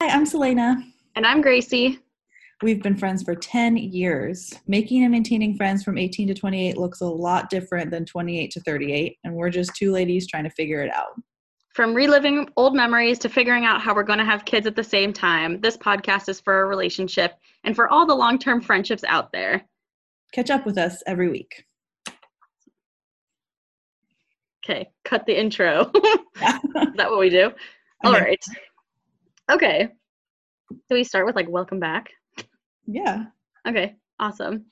Hi, I'm Selena. And I'm Gracie. We've been friends for 10 years. Making and maintaining friends from 18 to 28 looks a lot different than 28 to 38, and we're just two ladies trying to figure it out. From reliving old memories to figuring out how we're going to have kids at the same time, this podcast is for our relationship and for all the long term friendships out there. Catch up with us every week. Okay, cut the intro. is that what we do? All Okay. right. Okay. Do we start with like welcome back? Yeah. Okay, awesome.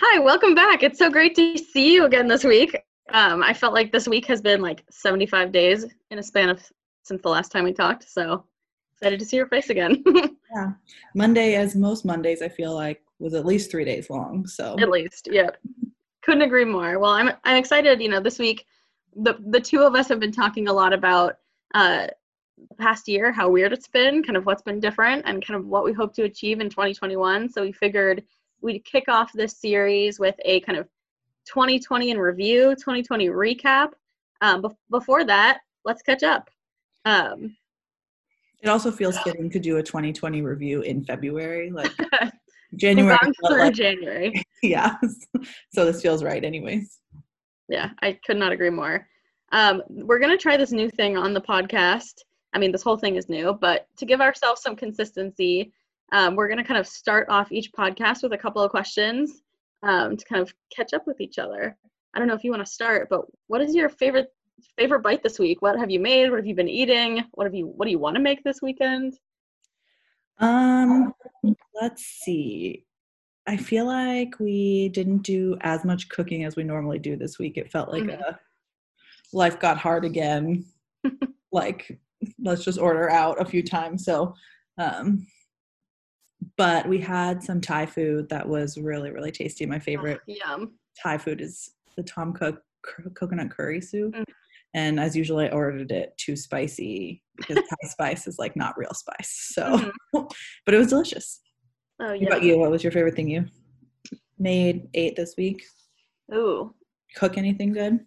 Hi, welcome back. It's so great to see you again this week. Um, I felt like this week has been like 75 days in a span of since the last time we talked. So excited to see your face again. Yeah. Monday, as most Mondays, I feel like was at least three days long. So At least, yeah. Couldn't agree more. Well, I'm I'm excited. You know, this week, the the two of us have been talking a lot about uh, the past year, how weird it's been, kind of what's been different, and kind of what we hope to achieve in 2021. So we figured we'd kick off this series with a kind of 2020 in review, 2020 recap. Um, bef- before that, let's catch up. Um, it also feels fitting to do a 2020 review in February. Like January. through like- January. yeah. so this feels right, anyways. Yeah, I could not agree more. Um, we're going to try this new thing on the podcast. I mean, this whole thing is new, but to give ourselves some consistency, um, we're going to kind of start off each podcast with a couple of questions um, to kind of catch up with each other. I don't know if you want to start, but what is your favorite favorite bite this week? What have you made? What have you been eating? What have you What do you want to make this weekend? Um, let's see. I feel like we didn't do as much cooking as we normally do this week. It felt like Mhm. a life got hard again. like let's just order out a few times. So, um, but we had some Thai food that was really really tasty. My favorite Yum. Thai food is the Tom Kha coconut curry soup. Mm. And as usual, I ordered it too spicy because Thai spice is like not real spice. So, Mhm. but it was delicious. Oh What about you? What was your favorite thing you made, ate this week? Ooh. Cook anything good?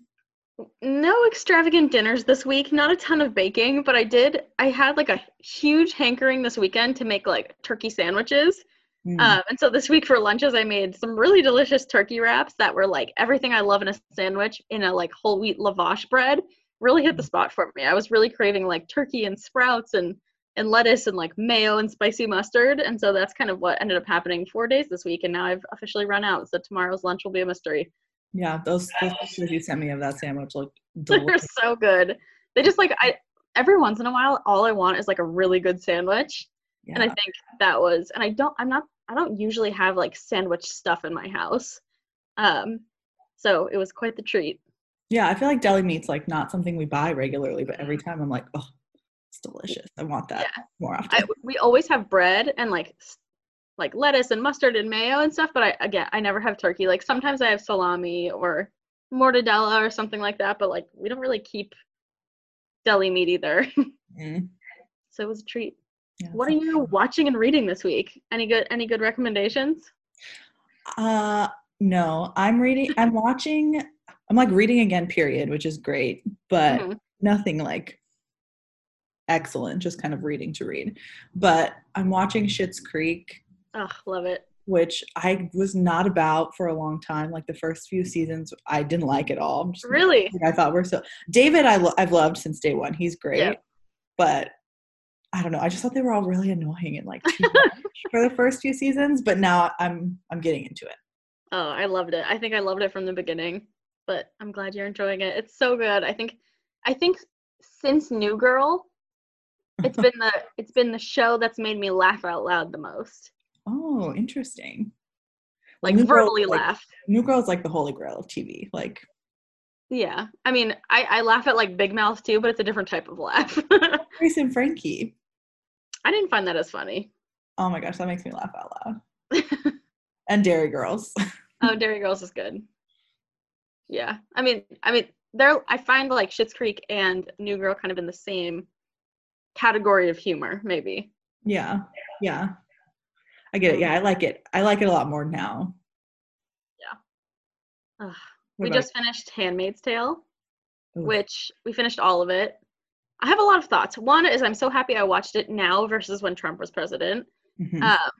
No extravagant dinners this week not a ton of baking but i did i had like a huge hankering this weekend to make like turkey sandwiches. Mm. um, and so this week for lunches i made some really delicious turkey wraps that were like everything i love in a sandwich in a like whole wheat lavash bread really hit the spot for me. I was really craving like turkey and sprouts and and lettuce and like mayo and spicy mustard. And so that's kind of what ended up happening four days this week and now i've officially run out. So tomorrow's lunch will be a mystery yeah, those, those pictures you sent me of that sandwich look They're so good. They just like I every once in a while all I want is like a really good sandwich. And I think that was and I don't I'm not I don't usually have like sandwich stuff in my house. Um so it was quite the treat. yeah, I feel like deli meat's like not something we buy regularly, but every time I'm like, oh, it's delicious. I want that more often. I we always have bread and like like lettuce and mustard and mayo and stuff, but I again I never have turkey. Like sometimes I have salami or mortadella or something like that, but like we don't really keep deli meat either. Mm, so it was a treat. yeah, What are you watching and reading this week? Any good any good recommendations? Uh no, I'm reading I'm watching I'm like reading again period, which is great, but Mhm. nothing like excellent, just kind of reading to read. But I'm watching Schitt's Creek, Oh, love it. which I was not about for a long time. Like the first few seasons, I didn't like at all. Just- Really? I thought we're so David. I lo- I've loved since day one. He's great, Yeah. but I don't know. I just thought they were all really annoying and like too much for the first few seasons. But now I'm I'm getting into it. Oh, I loved it. I think I loved it from the beginning, but I'm glad you're enjoying it. It's so good. I think I think since New Girl, it's been the it's been the show that's made me laugh out loud the most. Oh, interesting. Like New Girl- verbally like, laugh. New Girl is like the holy grail of TV. Like, Yeah. I mean, I, I laugh at like Big Mouth too, but it's a different type of laugh. Grace and Frankie. I didn't find that as funny. Oh my gosh, that makes me laugh out loud. And Derry Girls. Oh, Derry Girls is good. Yeah, I mean, I mean, they're. I find like Schitt's Creek and New Girl kind of in the same category of humor, maybe. yeah, yeah. I get it. Yeah, I like it. I like it a lot more now. Ugh. What we just finished Handmaid's Tale, Ooh. which we finished all of it. I have a lot of thoughts. One is I'm so happy I watched it now versus when Trump was president. Mhm. Um,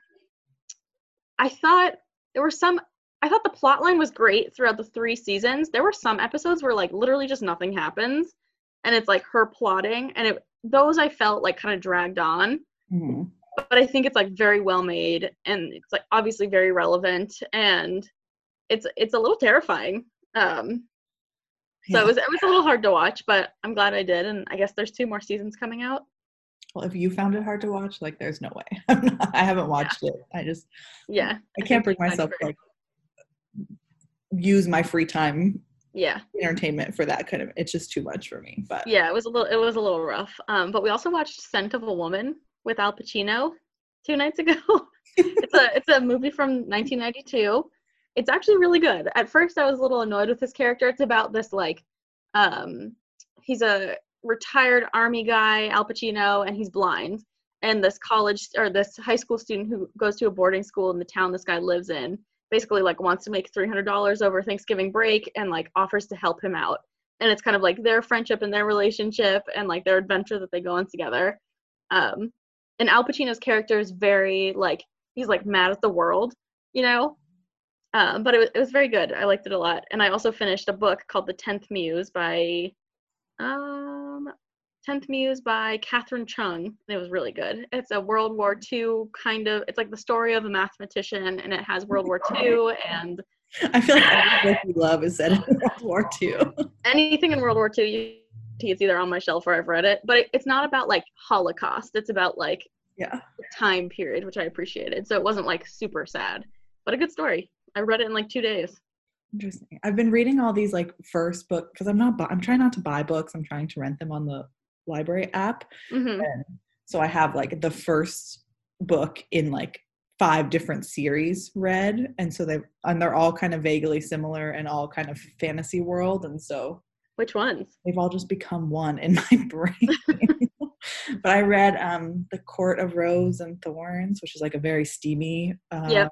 I thought there were some. I thought the plot line was great throughout the three seasons. There were some episodes where like literally just nothing happens, and it's like her plotting, and it those I felt like kind of dragged on. Mhm. But I think it's like very well made, and it's like obviously very relevant, and it's it's a little terrifying. Um, so Yeah. it was it was a little hard to watch, but I'm glad I did, and I guess there's two more seasons coming out. Well, if you found it hard to watch, like there's no way. Not, I haven't watched it. I just Yeah, I can't bring myself to like use my free time yeah, entertainment for that kind of. It's just too much for me. But yeah. It was a little it was a little rough. Um, but we also watched Scent of a Woman with Al Pacino two nights ago. it's a it's a movie from 1992. It's actually really good. At first, I was a little annoyed with his character. It's about this like, um, he's a retired army guy, Al Pacino, and he's blind. And this college or this high school student who goes to a boarding school in the town this guy lives in basically like wants to make $300 over Thanksgiving break and like offers to help him out. And it's kind of like their friendship and their relationship and like their adventure that they go on together. Um, and Al Pacino's character is very like he's like mad at the world, you know. Um, but it was it was very good. I liked it a lot. And I also finished a book called The Tenth Muse by um Tenth Muse by Catherine Chung. It was really good. It's a World War II kind of. It's like the story of a mathematician, and it has World War II and I feel like every book you love is set in World War II. anything in World War II. You, it's either on my shelf or I've read it. But it, it's not about like Holocaust. It's about like Yeah. time period, which I appreciated. So it wasn't like super sad, but a good story. I read it in like two days. Interesting. I've been reading all these like first book because I'm not. Bu- I'm trying not to buy books. I'm trying to rent them on the library app. hmm And so I have like the first book in like five different series read, and so they and they're all kind of vaguely similar and all kind of fantasy world, and so Which ones? they've all just become one in my brain. but I read um The Court of Rose and Thorns, which is like a very steamy uh Yep.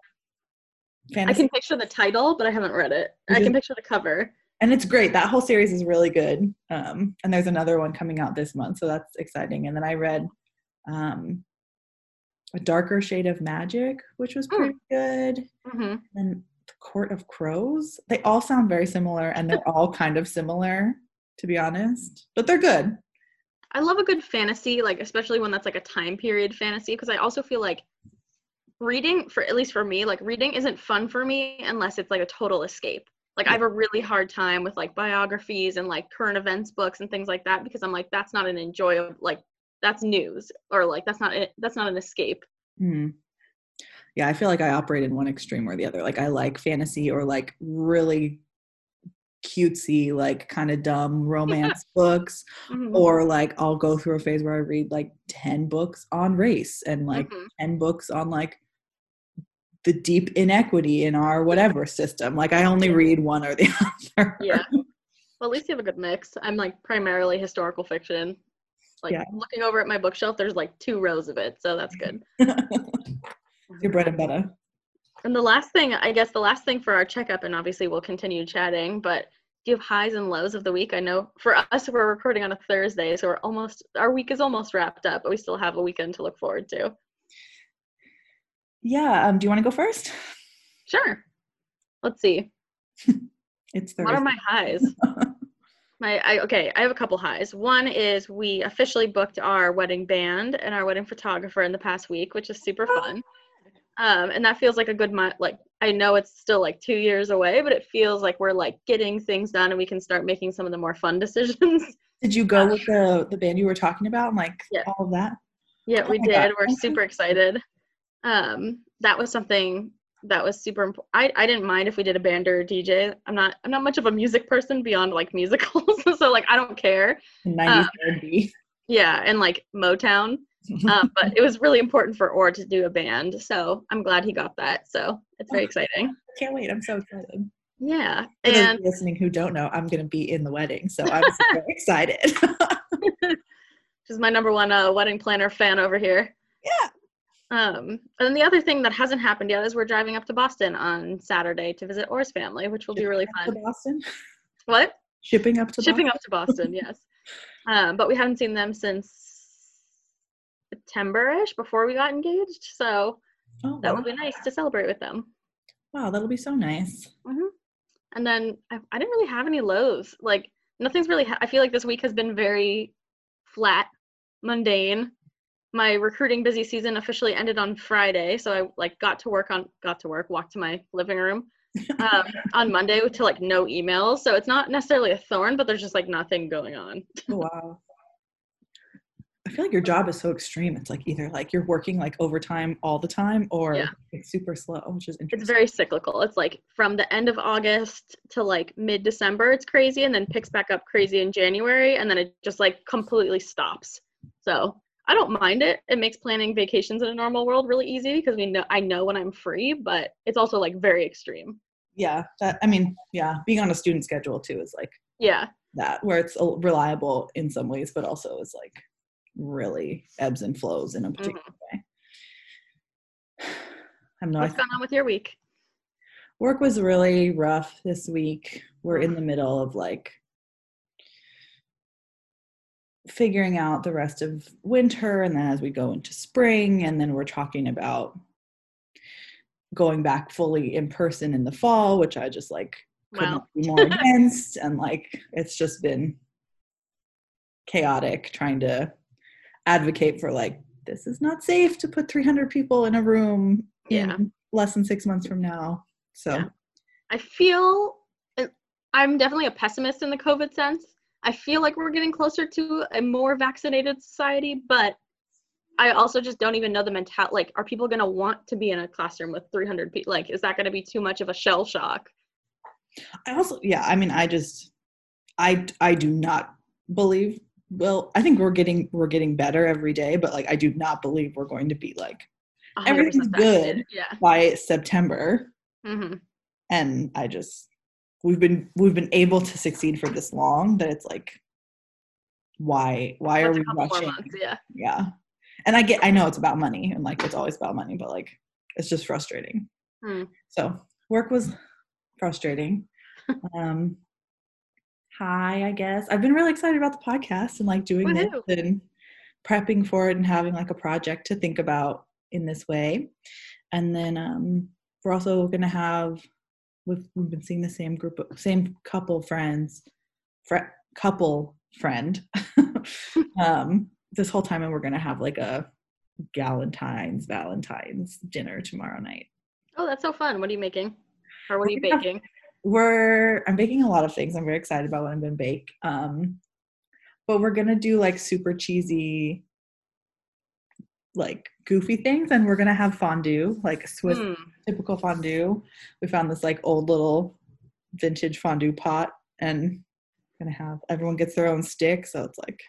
I can picture the title, but I haven't read it. I can is- picture the cover. and it's great. That whole series is really good. Um, and there's another one coming out this month, so that's exciting. And then I read um, a darker shade of magic, which was Hmm. pretty good. hmm And Court of Crows. They all sound very similar, and they're all kind of similar, to be honest. But they're good. I love a good fantasy, like especially when that's like a time period fantasy, because I also feel like reading, for at least for me, like reading isn't fun for me unless it's like a total escape. Like I have a really hard time with like biographies and like current events books and things like that because I'm like that's not an enjoyable like that's news or like that's not it that's not an escape. Hmm. Yeah, I feel like I operate in one extreme or the other. Like I like fantasy or like really cutesy, like kind of dumb romance books. Mhm. or like I'll go through a phase where I read like 10 books on race and like Mhm. 10 books on like the deep inequity in our whatever system. Like I only read one or the other. Yeah. Well, at least you have a good mix. I'm like primarily historical fiction. Like Yeah. looking over at my bookshelf, there's like two rows of it, so that's good. Your bread and butter. And the last thing, I guess, the last thing for our checkup, and obviously we'll continue chatting, but do you have highs and lows of the week? I know for us, we're recording on a Thursday, so we're almost, our week is almost wrapped up, but we still have a weekend to look forward to. Yeah. Um, do you want to go first? Sure. Let's see. It's What are my highs? My I, okay, I have a couple highs. One is we officially booked our wedding band and our wedding photographer in the past week, which is super fun. Um, and that feels like a good month. Like I know it's still like two years away, but it feels like we're like getting things done and we can start making some of the more fun decisions. Did you go with the the band you were talking about and like Yeah. all of that? yeah, Oh we did. God. We're super excited. Um, that was something that was super important. I, I didn't mind if we did a band or a DJ. I'm not I'm not much of a music person beyond like musicals, so like I don't care. 90s R&B. Yeah, and like Motown. um, but it was really important for Orr to do a band, so I'm glad he got that. So it's very exciting. Can't wait. I'm so excited. Yeah, For and listening who don't know, I'm going to be in the wedding, so I'm super excited. she's my number one uh, wedding planner fan over here. Yeah. Um, and then the other thing that hasn't happened yet is we're driving up to Boston on Saturday to visit Orr's family, which will be really to fun. Boston. What? Shipping up to Shipping Boston. up to Boston, yes. Um, but we haven't seen them since September-ish before we got engaged. So Oh, that wow. will be nice to celebrate with them. wow, that'll be so nice. hmm And then I, I didn't really have any lows. Like nothing's really. Ha- I feel like this week has been very flat, mundane. My recruiting busy season officially ended on Friday, so I like got to work on got to work, walked to my living room um, on Monday to like no emails. So it's not necessarily a thorn, but there's just like nothing going on. Wow. I feel like your job is so extreme. It's like either like you're working like overtime all the time or Yeah. it's super slow, which is interesting. It's very cyclical. It's like from the end of August to like mid December, it's crazy, and then picks back up crazy in January, and then it just like completely stops. So I don't mind it. It makes planning vacations in a normal world really easy because we know I know when I'm free, but it's also like very extreme. yeah, that I mean, yeah, being on a student schedule too is like Yeah. that where it's uh, reliable in some ways, but also is like really ebbs and flows in a particular mm-hmm. way. I'm not. What's going on with your week? work was really rough this week. We're in the middle of like figuring out the rest of winter and then as we go into spring and then we're talking about going back fully in person in the fall, which I just like could Wow. be more against and like it's just been chaotic trying to advocate for like this is not safe to put 300 people in a room Yeah. in less than six months from now so Yeah. I feel I'm definitely a pessimist in the COVID sense. I feel like we're getting closer to a more vaccinated society, but I also just don't even know the mental. Like, are people going to want to be in a classroom with 300 people? Like, is that going to be too much of a shell shock? I also, yeah, I mean, I just, I, I do not believe. Well, I think we're getting we're getting better every day, but like I do not believe we're going to be like Everything's good. Yeah. by September. hmm And I just we've been we've been able to succeed for this long that it's like, why why are That's a we rushing? months. Yeah. Yeah, and I get I know it's about money and like it's always about money, but like it's just frustrating. Hmm. So work was frustrating. um, hi, I guess I've been really excited about the podcast and like doing Woohoo. this and prepping for it and having like a project to think about in this way. And then um, we're also gonna have we've we've been seeing the same group of same couple friends, fr- couple friend um, this whole time, and we're gonna have like a Galentine's Valentine's dinner tomorrow night. Oh, that's so fun. What are you making? Or what are you We're gonna have- baking? We're i'm baking a lot of things i'm very excited about what i'm to bake um but we're going to do like super cheesy like goofy things and we're going to have fondue like swiss Hmm. typical fondue we found this like old little vintage fondue pot and gonna have everyone gets their own stick so it's like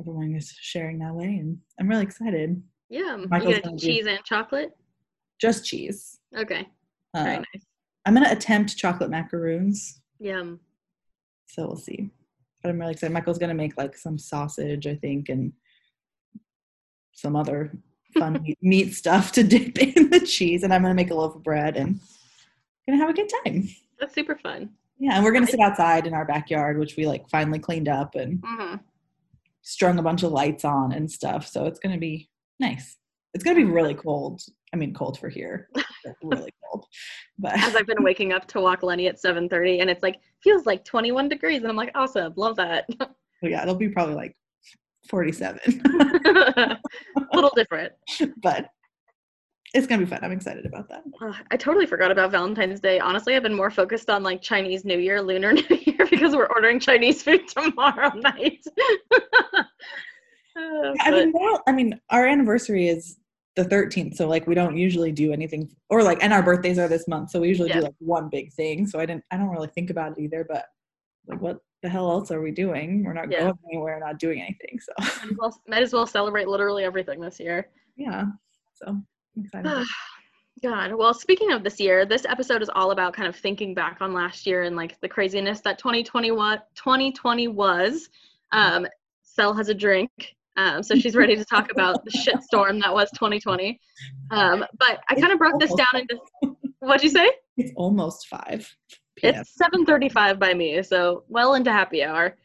everyone is sharing that way and i'm really excited Yeah. Michael's you gonna do- cheese and chocolate? just cheese Okay. Very uh, nice. I'm gonna attempt chocolate macaroons Yum. So we'll see. But I'm really excited. Michael's gonna make like some sausage, I think, and some other fun meat- stuff to dip in the cheese. And I'm gonna make a loaf of bread and gonna have a good time. That's super fun. Yeah, and we're gonna sit outside in our backyard, which we like finally cleaned up and hmm strung a bunch of lights on and stuff. So it's gonna be nice. It's gonna be really cold. I mean, cold for here, really cold. But As I've been waking up to walk Lenny at 7:30, and it's like feels like 21 degrees, and I'm like, awesome, love that. yeah, it'll be probably like 47, A little different. but it's gonna be fun. I'm excited about that. Ugh, I totally forgot about Valentine's Day. Honestly, I've been more focused on like Chinese New Year, Lunar New Year, because we're ordering Chinese food tomorrow night. Uh, I mean, well, I mean, our anniversary is the 13th, so like we don't usually do anything, or like, and our birthdays are this month, so we usually Yeah. do like one big thing. So I didn't, I don't really think about it either. But like, what the hell else are we doing? We're not Yeah. going anywhere, not doing anything. So might as, well, might as well celebrate literally everything this year. yeah, so I'm excited. God. Well, speaking of this year, this episode is all about kind of thinking back on last year and like the craziness that 2021 2020 was. Um, Sel has a drink. Um, so she's ready to talk about the shitstorm that was 2020. Um, but I kind of broke this down into what'd you say? It's almost five p.m. It's 7:35 by me, so well into happy hour.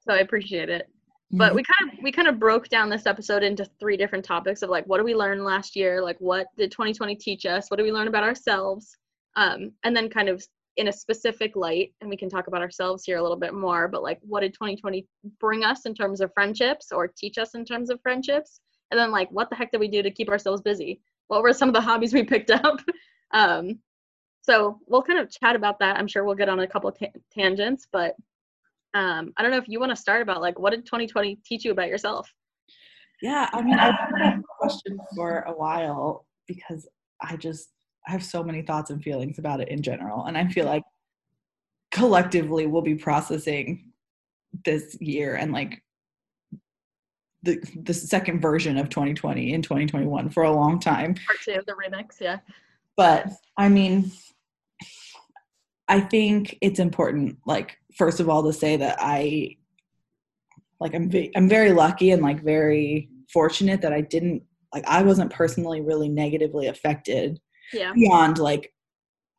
So I appreciate it. But we kind of we kind of broke down this episode into three different topics of like what did we learn last year? Like what did 2020 teach us? What did we learn about ourselves? Um, and then kind of in a specific light, and we can talk about ourselves here a little bit more, but like what did 2020 bring us in terms of friendships or teach us in terms of friendships? And then like what the heck did we do to keep ourselves busy? What were some of the hobbies we picked up? um, so we'll kind of chat about that. I'm sure we'll get on a couple ta- tangents, but um, I don't know if you want to start about like what did 2020 teach you about yourself? Yeah, I mean, I've had that question for a while because I just I have so many thoughts and feelings about it in general, and I feel like collectively we'll be processing this year and like the the second version of 2020 in 2021 for a long time. Part two, of the remix, yeah. But I mean, I think it's important, like first of all, to say that I, like, I'm ve- I'm very lucky and like very fortunate that I didn't like I wasn't personally really negatively affected Yeah. beyond like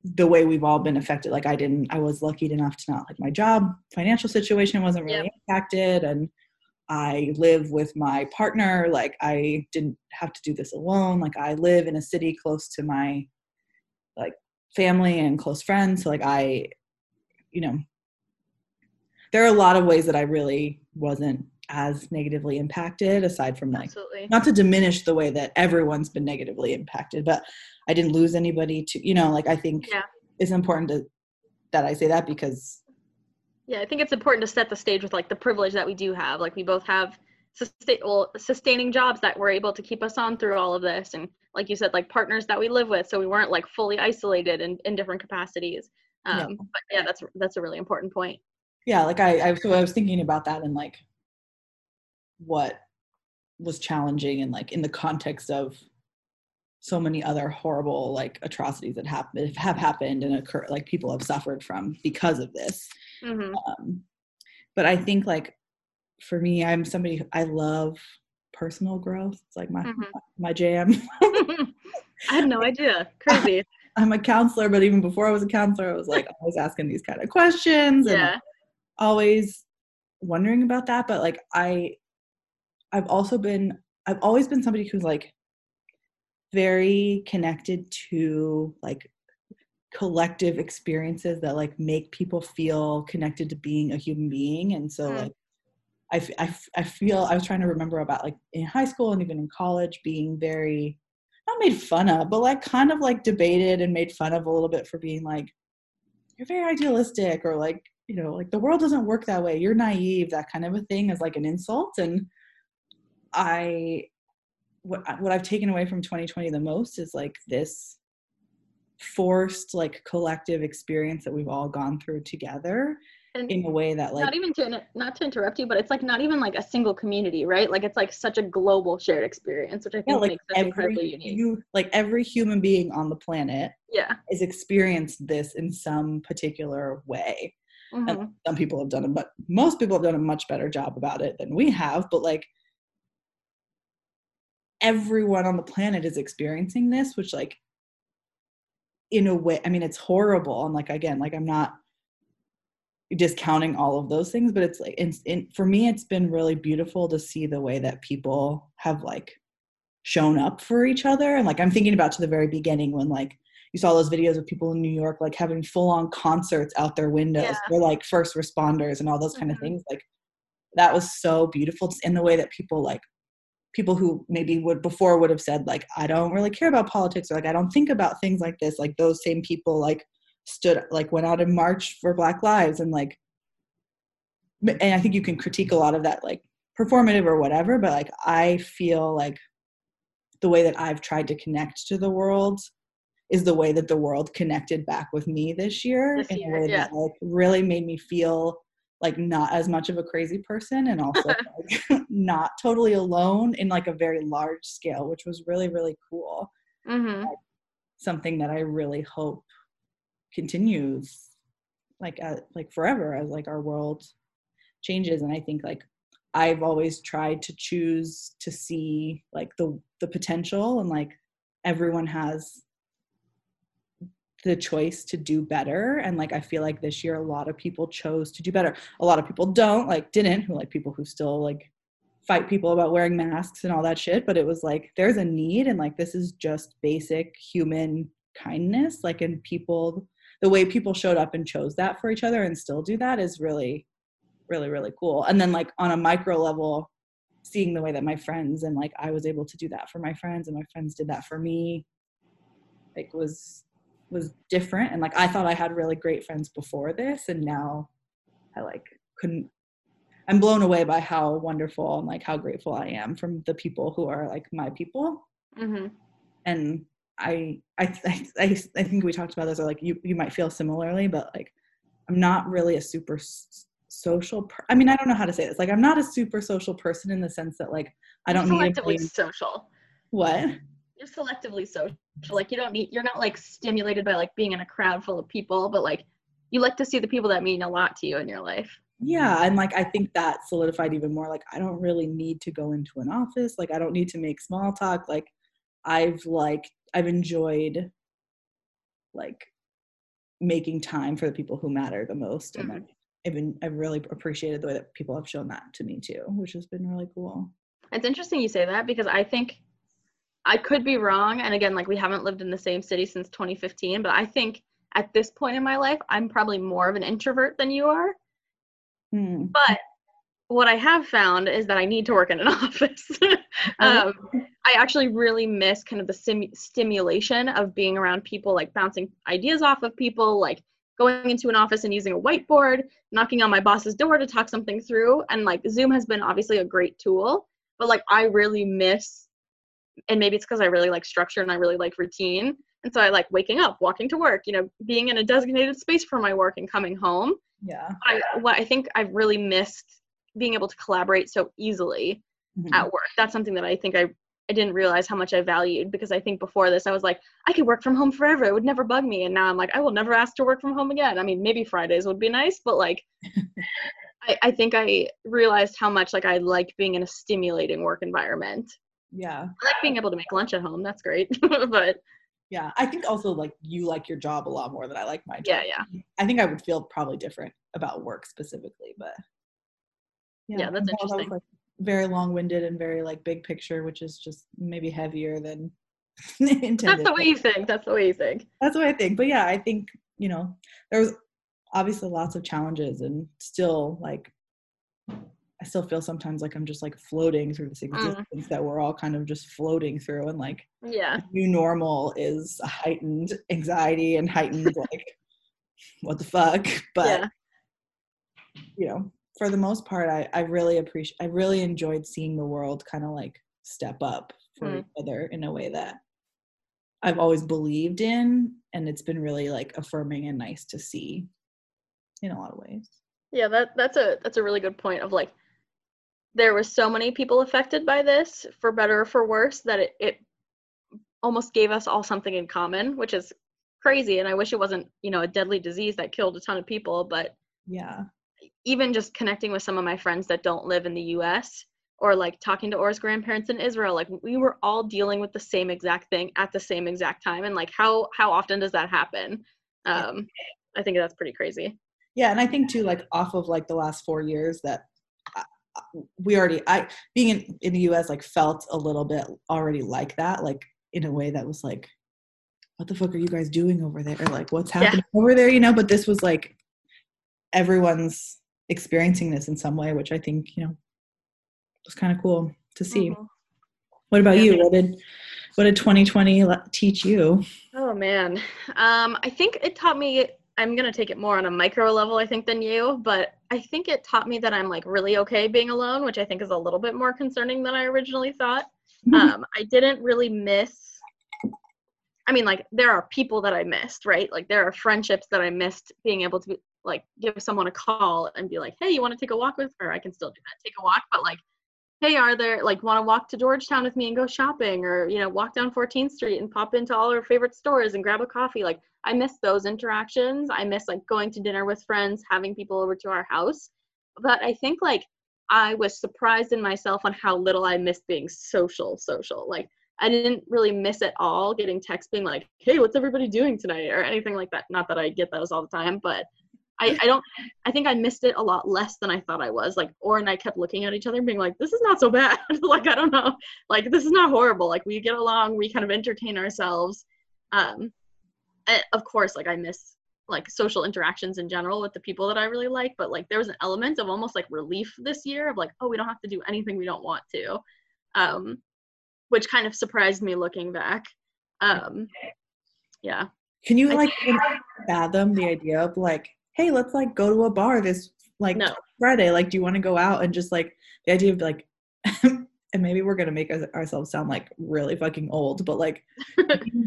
the way we've all been affected. Like I didn't, I was lucky enough to not like my job, financial situation wasn't really Yep. impacted, and I live with my partner. Like I didn't have to do this alone. Like I live in a city close to my like family and close friends. So like I, you know, there are a lot of ways that I really wasn't as negatively impacted aside from like Absolutely. not to diminish the way that everyone's been negatively impacted but i didn't lose anybody to you know like i think Yeah. it's important to that i say that because Yeah, I think it's important to set the stage with like the privilege that we do have. Like we both have sustain well, sustaining jobs that were able to keep us on through all of this, and like you said, like partners that we live with, so we weren't like fully isolated in, in different capacities. Um, Yeah. But yeah, that's that's a really important point. yeah like i i so i was thinking about that and like what was challenging and like in the context of so many other horrible like atrocities that happen have happened and occur like people have suffered from because of this hmm um, but i think like for me i'm somebody who- i love personal growth it's like my Mhm. my jam I had no idea. Crazy. i'm a counselor but even before i was a counselor i was like always asking these kind of questions and like, always wondering about that but like i i've also been i've always been somebody who's like very connected to like collective experiences that like make people feel connected to being a human being and so Mm. like i feel i was trying to remember about like in high school and even in college being very not made fun of but like kind of like debated and made fun of a little bit for being like you're very idealistic or like you know like the world doesn't work that way you're naive that kind of a thing is like an insult and i what what i've taken away from 2020 the most is like this forced like collective experience that we've all gone through together And in a way that like not even to not to interrupt you, but it's like not even like a single community, right? Like it's like such a global shared experience, which I think yeah, like makes incredibly every unique. you like every human being on the planet yeah. has experienced this in some particular way Mhm. and some people have done it but most people have done a much better job about it than we have but like everyone on the planet is experiencing this which like in a way i mean it's horrible and like again like i'm not discounting all of those things but it's like in, in for me it's been really beautiful to see the way that people have like shown up for each other and like i'm thinking about to the very beginning when like you saw those videos of people in New York like having full on concerts out their windows Yeah. for like first responders and all those kind Mhm. of things. Like that was so beautiful in the way that people like people who maybe would before would have said like I don't really care about politics or like I don't think about things like this. Like those same people like stood like went out and marched for Black Lives and like and I think you can critique a lot of that like performative or whatever, but like I feel like the way that I've tried to connect to the world is the way that the world connected back with me this year This in a way yeah. that like really made me feel like not as much of a crazy person and also like, not totally alone in like a very large scale which was really really cool Mhm. something that i really hope continues like uh, like forever as like our world changes and i think like i've always tried to choose to see like the the potential and like everyone has the choice to do better and like i feel like this year a lot of people chose to do better. A lot of people don't like didn't who like people who still like fight people about wearing masks and all that shit but it was like there's a need and like this is just basic human kindness like and people the way people showed up and chose that for each other and still do that is really really really cool. And then like on a micro level seeing the way that my friends and like i was able to do that for my friends and my friends did that for me like was was different and like i thought i had really great friends before this and now i like couldn't i'm blown away by how wonderful and like how grateful i am from the people who are like my people. Mm-hmm. and I, I i i think we talked about this or like you you might feel similarly but like i'm not really a super social per- i mean i don't know how to say this. Like i'm not a super social person in the sense that like i don't need selectively social. What you're selectively social like you don't need you're not like stimulated by like being in a crowd full of people but like you like to see the people that mean a lot to you in your life yeah and like i think that solidified even more like i don't really need to go into an office like i don't need to make small talk like i've like i've enjoyed like making time for the people who matter the most mm-hmm. and I've been I've really appreciated the way that people have shown that to me too, which has been really cool. It's interesting you say that because I think I could be wrong. And again, like we haven't lived in the same city since 2015, but I think at this point in my life, I'm probably more of an introvert than you are. Hmm. But what I have found is that I need to work in an office. um, I actually really miss kind of the sim- stimulation of being around people, like bouncing ideas off of people, like going into an office and using a whiteboard, knocking on my boss's door to talk something through. And like Zoom has been obviously a great tool, but like I really miss and maybe it's because I really like structure and I really like routine. And so I like waking up, walking to work, you know, being in a designated space for my work and coming home. Yeah. I, what I think I've really missed being able to collaborate so easily mm-hmm. at work. That's something that I think I I didn't realize how much I valued because I think before this I was like, I could work from home forever. It would never bug me. And now I'm like, I will never ask to work from home again. I mean, maybe Fridays would be nice, but like I, I think I realized how much like I like being in a stimulating work environment yeah. I like being able to make lunch at home that's great but yeah i think also like you like your job a lot more than i like my job. yeah. Yeah i think i would feel probably different about work specifically but yeah, yeah that's interesting. like very long-winded and very like big picture which is just maybe heavier than intended. that's the way you think that's the way you think. That's what i think but yeah i think you know there's obviously lots of challenges and still like I still feel sometimes like I'm just like floating through this mm. existence mm. that we're all kind of just floating through and like yeah new normal is heightened anxiety and heightened like what the fuck but yeah. you know for the most part I, I really appreciate I really enjoyed seeing the world kind of like step up for mm. each other in a way that I've always believed in and it's been really like affirming and nice to see in a lot of ways. Yeah, that that's a that's a really good point of like there was so many people affected by this for better or for worse that it, it almost gave us all something in common which is crazy and i wish it wasn't you know a deadly disease that killed a ton of people but yeah even just connecting with some of my friends that don't live in the us or like talking to Orr's grandparents in Israel, like we were all dealing with the same exact thing at the same exact time. And like how how often does that happen? Um, I think that's pretty crazy. Yeah, and I think too, like off of like the last four years that we already i being in, in the us like felt a little bit already like that like in a way that was like what the fuck are you guys doing over there like what's happening yeah. over there you know but this was like everyone's experiencing this in some way which i think you know was kind of cool to see mm-hmm. what about yeah. you what did what did 2020 teach you oh man um i think it taught me I'm gonna take it more on a micro level, I think, than you, but I think it taught me that I'm like really okay being alone, which I think is a little bit more concerning than I originally thought. Mm-hmm. Um, I didn't really miss. I mean, like there are people that I missed, right? Like there are friendships that I missed being able to be, like give someone a call and be like, "Hey, you want to take a walk with?" Or I can still do that, take a walk, but like hey are there like want to walk to georgetown with me and go shopping? Or you know walk down 14th street and pop into all our favorite stores and grab a coffee. Like i miss those interactions. I miss like going to dinner with friends having people over to our house. But i think like i was surprised in myself on how little i missed being social social. Like I didn't really miss at all getting texts being like, "Hey, what's everybody doing tonight?" or anything like that. Not that I get those all the time, but I, I don't. I think I missed it a lot less than I thought I was. Like, Orr and I kept looking at each other and being like, "This is not so bad." like, I don't know. Like, this is not horrible. Like, we get along. We kind of entertain ourselves. Um, of course, like I miss like social interactions in general with the people that I really like, but like there was an element of almost like relief this year of like, oh, we don't have to do anything we don't want to. Um, which kind of surprised me looking back. Um, yeah. Can you like fathom the idea of like, hey, let's like go to a bar this like no. Friday? Like, do you want to go out and just like the idea of like, and maybe we're gonna make ourselves sound like really fucking old, but like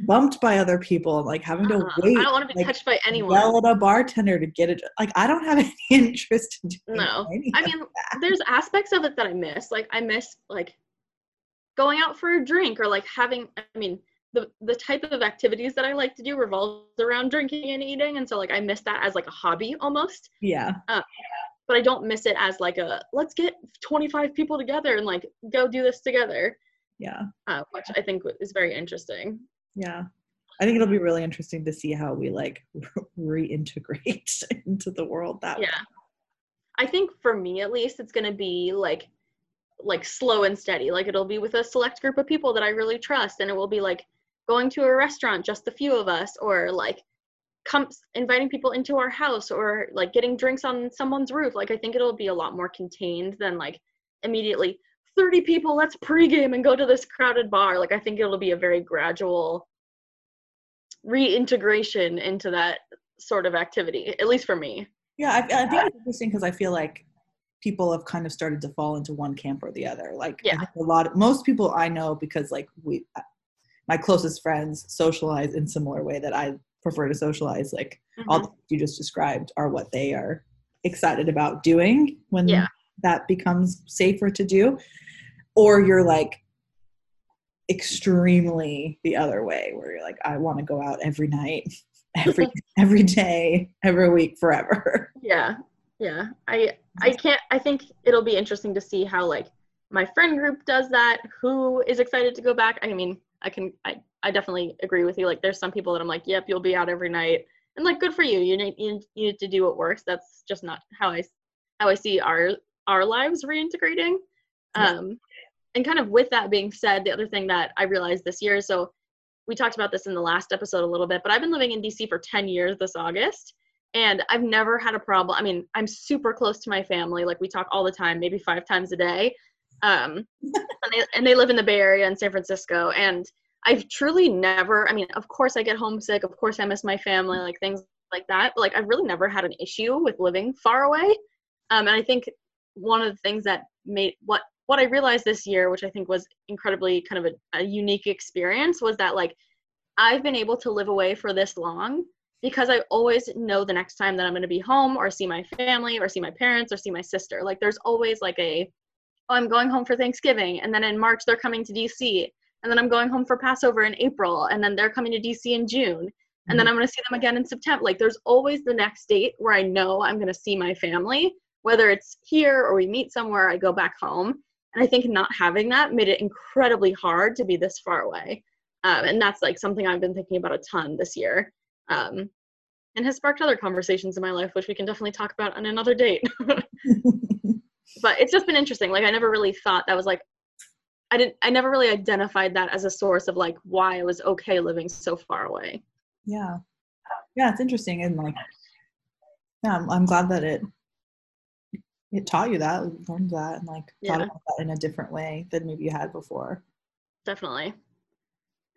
bumped by other people and like having to uh, wait. I don't want to be like, touched by anyone. Yell at a bartender to get it. Like I don't have any interest in doing No, I mean, there's aspects of it that I miss. Like I miss like going out for a drink or like having i mean the the type of activities that i like to do revolves around drinking and eating and so like i miss that as like a hobby almost. Yeah. Uh, but i don't miss it as like a let's get 25 people together and like go do this together. Yeah. Uh, which i think is very interesting. Yeah. I think it'll be really interesting to see how we like reintegrate into the world that yeah. way. i think for me at least it's going to be like like slow and steady. Like it'll be with a select group of people that I really trust, and it will be like going to a restaurant, just a few of us, or like come inviting people into our house, or like getting drinks on someone's roof. Like I think it'll be a lot more contained than like immediately 30 people, let's pregame and go to this crowded bar. Like I think it'll be a very gradual reintegration into that sort of activity, at least for me. Yeah, I, I think uh, it's interesting because I feel like people have kind of started to fall into one camp or the other. Like yeah. a lot of, most people I know because like we my closest friends socialize in similar way that I prefer to socialize. Like mm-hmm. all you just described are what they are excited about doing when yeah. that becomes safer to do. Or you're like extremely the other way where you're like, I want to go out every night, every every day, every week, forever. Yeah yeah i i can't i think it'll be interesting to see how like my friend group does that who is excited to go back i mean i can i, I definitely agree with you like there's some people that i'm like yep you'll be out every night and like good for you you need you need to do what works that's just not how i how i see our our lives reintegrating um and kind of with that being said the other thing that i realized this year so we talked about this in the last episode a little bit but i've been living in dc for 10 years this august and I've never had a problem. I mean, I'm super close to my family. Like we talk all the time, maybe five times a day. Um, and, they, and they live in the Bay Area in San Francisco. And I've truly never, I mean, of course I get homesick. Of course I miss my family, like things like that. But like I've really never had an issue with living far away. Um, and I think one of the things that made what what I realized this year, which I think was incredibly kind of a, a unique experience, was that like I've been able to live away for this long because I always know the next time that I'm going to be home or see my family or see my parents or see my sister. Like there's always like a, oh, I'm going home for Thanksgiving. And then in March, they're coming to DC. And then I'm going home for Passover in April. And then they're coming to DC in June. And then mm-hmm. I'm going to see them again in September. Like there's always the next date where I know I'm going to see my family, whether it's here or we meet somewhere, I go back home. And I think not having that made it incredibly hard to be this far away. Um, and that's like something I've been thinking about a ton this year um, and has sparked other conversations in my life, which we can definitely talk about on another date. but it's just been interesting. Like I never really thought that was like I didn't I never really identified that as a source of like why I was okay living so far away. Yeah. Yeah, it's interesting and like yeah, I'm, I'm glad that it it taught you that, learned that and like yeah. thought about that in a different way than maybe you had before. Definitely.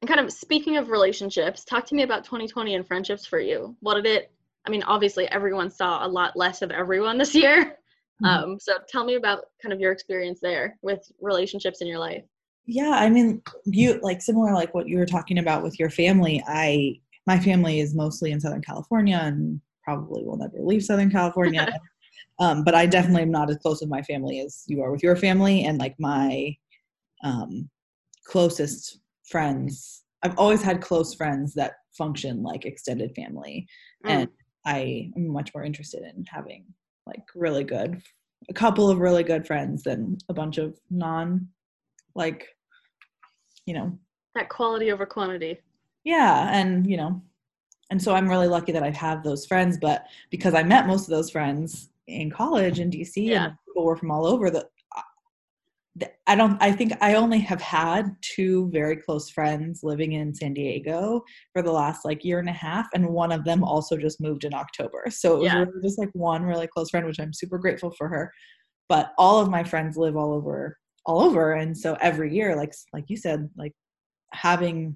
And kind of speaking of relationships, talk to me about 2020 and friendships for you. What did it, I mean, obviously everyone saw a lot less of everyone this year. Mm-hmm. Um, so tell me about kind of your experience there with relationships in your life. Yeah, I mean, you like similar like what you were talking about with your family. I my family is mostly in Southern California and probably will never leave Southern California. um, but I definitely am not as close with my family as you are with your family. And like my um, closest friends i've always had close friends that function like extended family mm. and i am much more interested in having like really good a couple of really good friends than a bunch of non like you know that quality over quantity. Yeah, and you know, and so I'm really lucky that I have those friends. But because I met most of those friends in college in DC, Yeah. and people were from all over, that I don't. I think I only have had two very close friends living in San Diego for the last like year and a half, and one of them also just moved in October. So it was Yeah. really just like one really close friend, which I'm super grateful for her. But all of my friends live all over, all over, and so every year, like like you said, like having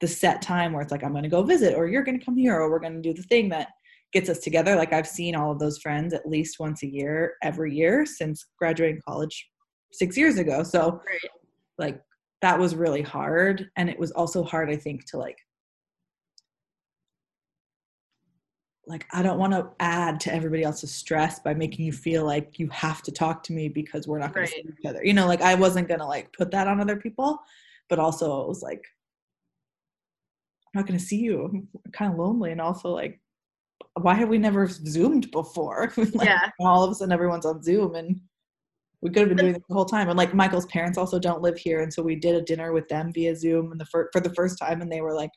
the set time where it's like I'm going to go visit, or you're going to come here, or we're going to do the thing that gets us together. Like I've seen all of those friends at least once a year, every year since graduating college six years ago. So Right. like that was really hard and it was also hard i think to like like i don't want to add to everybody else's stress by making you feel like you have to talk to me because we're not going Right. to see each other you know like i wasn't going to like put that on other people but also it was like i'm not going to see you i'm kind of lonely and also like why have we never zoomed before like, Yeah. all of a sudden everyone's on zoom and we could have been doing this the whole time. And like Michael's parents also don't live here, and so we did a dinner with them via Zoom and the fir- for the first time, and they were like,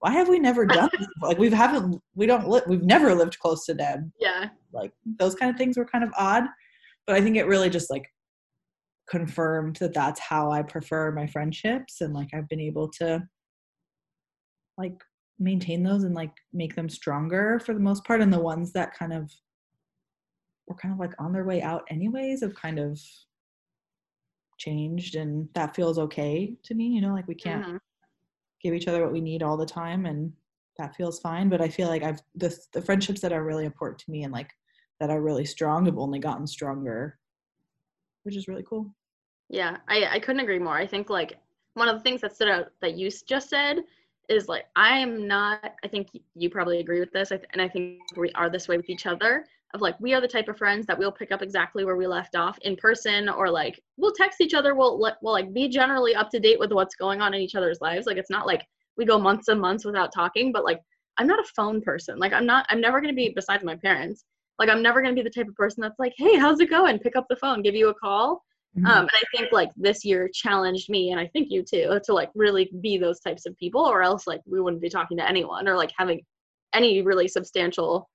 "Why have we never done this? Like we haven't, we don't, li- we've never lived close to them. Yeah. Like those kind of things were kind of odd, but I think it really just like confirmed that that's how I prefer my friendships, and like I've been able to like maintain those and like make them stronger for the most part, and the ones that kind of were kind of like on their way out anyways have kind of changed and that feels okay to me you know like we can't Mhm. give each other what we need all the time and that feels fine but i feel like i've the, the friendships that are really important to me and like that are really strong have only gotten stronger which is really cool Yeah, I, I couldn't agree more. I think like one of the things that stood out that you just said is like I am not. I think you probably agree with this, and I think we are this way with each other. Of like we are the type of friends that we'll pick up exactly where we left off in person, or like we'll text each other. We'll we'll like be generally up to date with what's going on in each other's lives. Like it's not like we go months and months without talking, but like I'm not a phone person. Like I'm not. I'm never gonna be besides my parents. Like I'm never gonna be the type of person that's like, hey, how's it going? Pick up the phone, give you a call Mm-hmm. um, and i think like this year challenged me and i think you too to like really be those types of people or else like we wouldn't be talking to anyone or like having any really substantial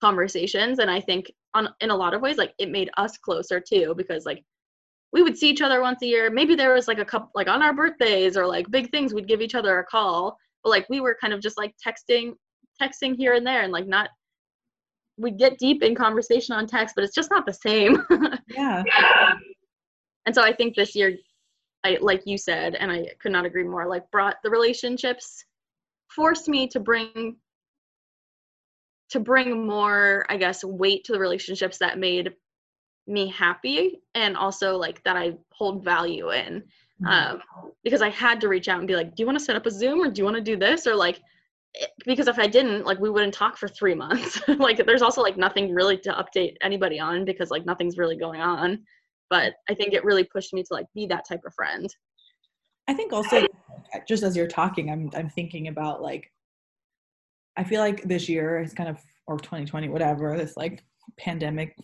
conversations. And i think on in a lot of ways like it made us closer too because like we would see each other once a year. Maybe there was like a couple like on our birthdays or like big things we'd give each other a call. But like we were kind of just like texting texting here and there and like not we get deep in conversation on text but it's just not the same. Yeah. And so i think this year i like you said and i could not agree more like brought the relationships forced me to bring to bring more i guess weight to the relationships that made me happy and also like that i hold value in Mm-hmm. um, because i had to reach out and be like do you want to set up a zoom or do you want to do this? or like because if i didn't like we wouldn't talk for three months. Like there's also like nothing really to update anybody on because like nothing's really going on. But i think it really pushed me to like be that type of friend. I think also just as you're talking, I'm I'm thinking about like I feel like this year is kind of or 2020, whatever, this like pandemic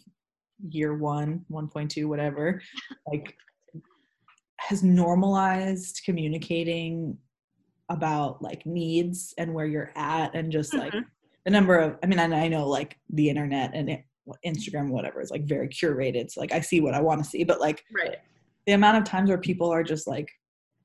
year one, 1.2, whatever, like has normalized communicating about like needs and where you're at and just like Mhm. the number of I mean, and I know like the internet and it, Instagram, whatever, is like very curated. So like I see what I want to see, but like right the amount of times where people are just like,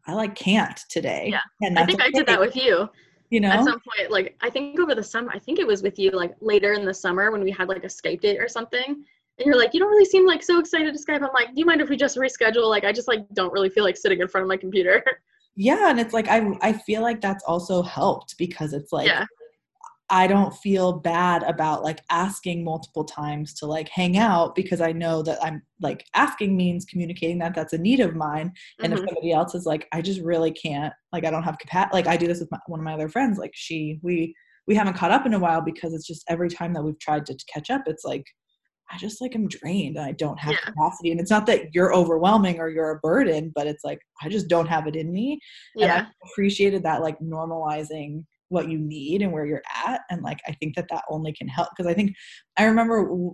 I like can't today. Yeah. And i think i did that with you you know. at some point like i think over the summer i think it was with you like later in the summer when we had like a skype date or something. And you're like you don't really seem like so excited to skype. I'm like do you mind if we just reschedule? Like i just like don't really feel like sitting in front of my computer. Yeah, and it's like I I feel like that's also helped because it's like yeah I don't feel bad about like asking multiple times to like hang out because I know that I'm like asking means communicating that that's a need of mine. And if Mhm. somebody else is like, I just really can't, like, I don't have capacity. Like, I do this with my, one of my other friends. Like, she, we, we haven't caught up in a while because it's just every time that we've tried to catch up, it's like, I just like I'm drained and I don't have Yeah. capacity. And it's not that you're overwhelming or you're a burden, but it's like, I just don't have it in me. And yeah I appreciated that, like, normalizing what you need and where you're at. And like, I think that that only can help because I think I remember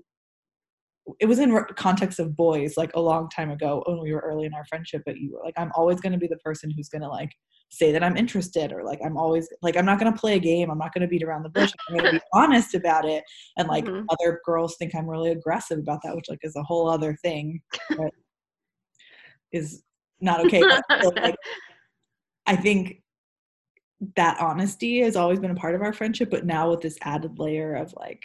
it was in context of boys like a long time ago when we were early in our friendship but you were like i'm always going to be the person who's going to like say that i'm interested or like i'm always like i'm not going to play a game i'm not going to beat around the bush i'm going to be honest about it and like mm-hmm. other girls think i'm really aggressive about that which like is a whole other thing is not okay like, i think that honesty has always been a part of our friendship but now with this added layer of like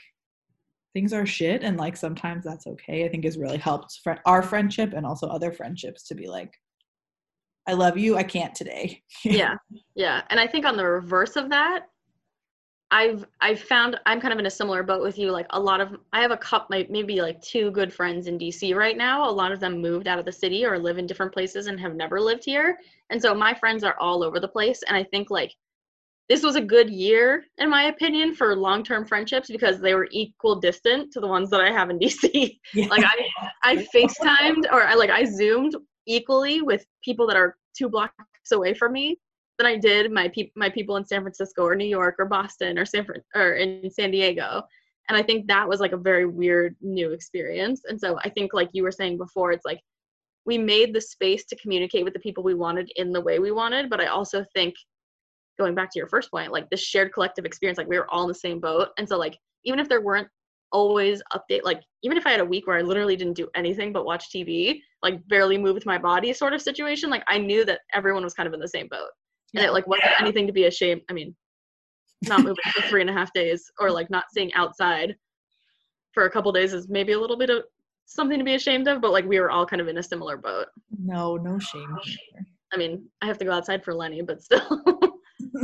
things are shit and like sometimes that's okay i think has really helped fr- our friendship and also other friendships to be like i love you i can't today. Yeah yeah and i think on the reverse of that i've i've found i'm kind of in a similar boat with you like a lot of i have a like maybe like two good friends in dc right now a lot of them moved out of the city or live in different places and have never lived here and so my friends are all over the place and i think like this was a good year in my opinion for long-term friendships because they were equal distant to the ones that i have in dc yeah. like i i facetimed or i like i zoomed equally with people that are two blocks away from me than i did my pe- my people in san francisco or new york or boston or san Fran- or in san diego. And i think that was like a very weird new experience. And so i think like you were saying before it's like we made the space to communicate with the people we wanted in the way we wanted but i also think going back to your first point, like this shared collective experience, like we were all in the same boat. And so like even if there weren't always update like even if I had a week where I literally didn't do anything but watch TV, like barely moved my body sort of situation, like I knew that everyone was kind of in the same boat. And it like wasn't anything to be ashamed. I mean, not moving for three and a half days or like not seeing outside for a couple days is maybe a little bit of something to be ashamed of, but like we were all kind of in a similar boat. No, no shame. I mean, I have to go outside for Lenny, but still.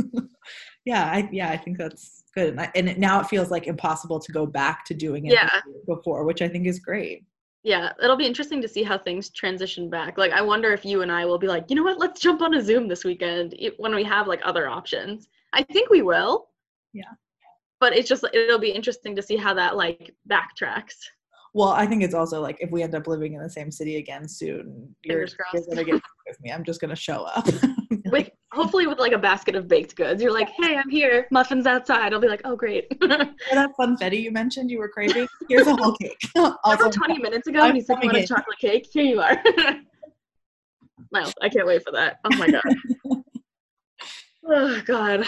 yeah, I yeah, I think that's good. And, I, and it, now it feels like impossible to go back to doing it yeah. before, which I think is great. Yeah, it'll be interesting to see how things transition back. Like, I wonder if you and I will be like, you know what, let's jump on a Zoom this weekend when we have like other options. I think we will. Yeah. But it's just, it'll be interesting to see how that like backtracks. Well, I think it's also like if we end up living in the same city again soon, you're, you're gonna get with me. I'm just gonna show up. with hopefully with like a basket of baked goods. You're like, hey, I'm here. Muffins outside. I'll be like, oh great. Oh, that funfetti you mentioned you were craving? Here's a whole cake. also, 20 minutes ago when you said you wanted a chocolate cake, here you are. no, I can't wait for that. Oh my god. oh god.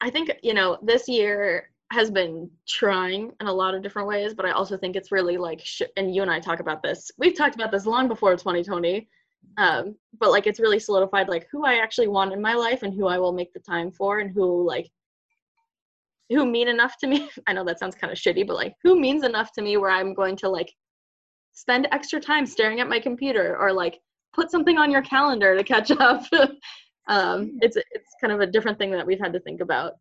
I think, you know, this year has been trying in a lot of different ways, but I also think it's really like, sh- and you and I talk about this. We've talked about this long before 2020, um, but like it's really solidified like who I actually want in my life and who I will make the time for and who like who mean enough to me. I know that sounds kind of shitty, but like who means enough to me where I'm going to like spend extra time staring at my computer or like put something on your calendar to catch up. um, it's it's kind of a different thing that we've had to think about.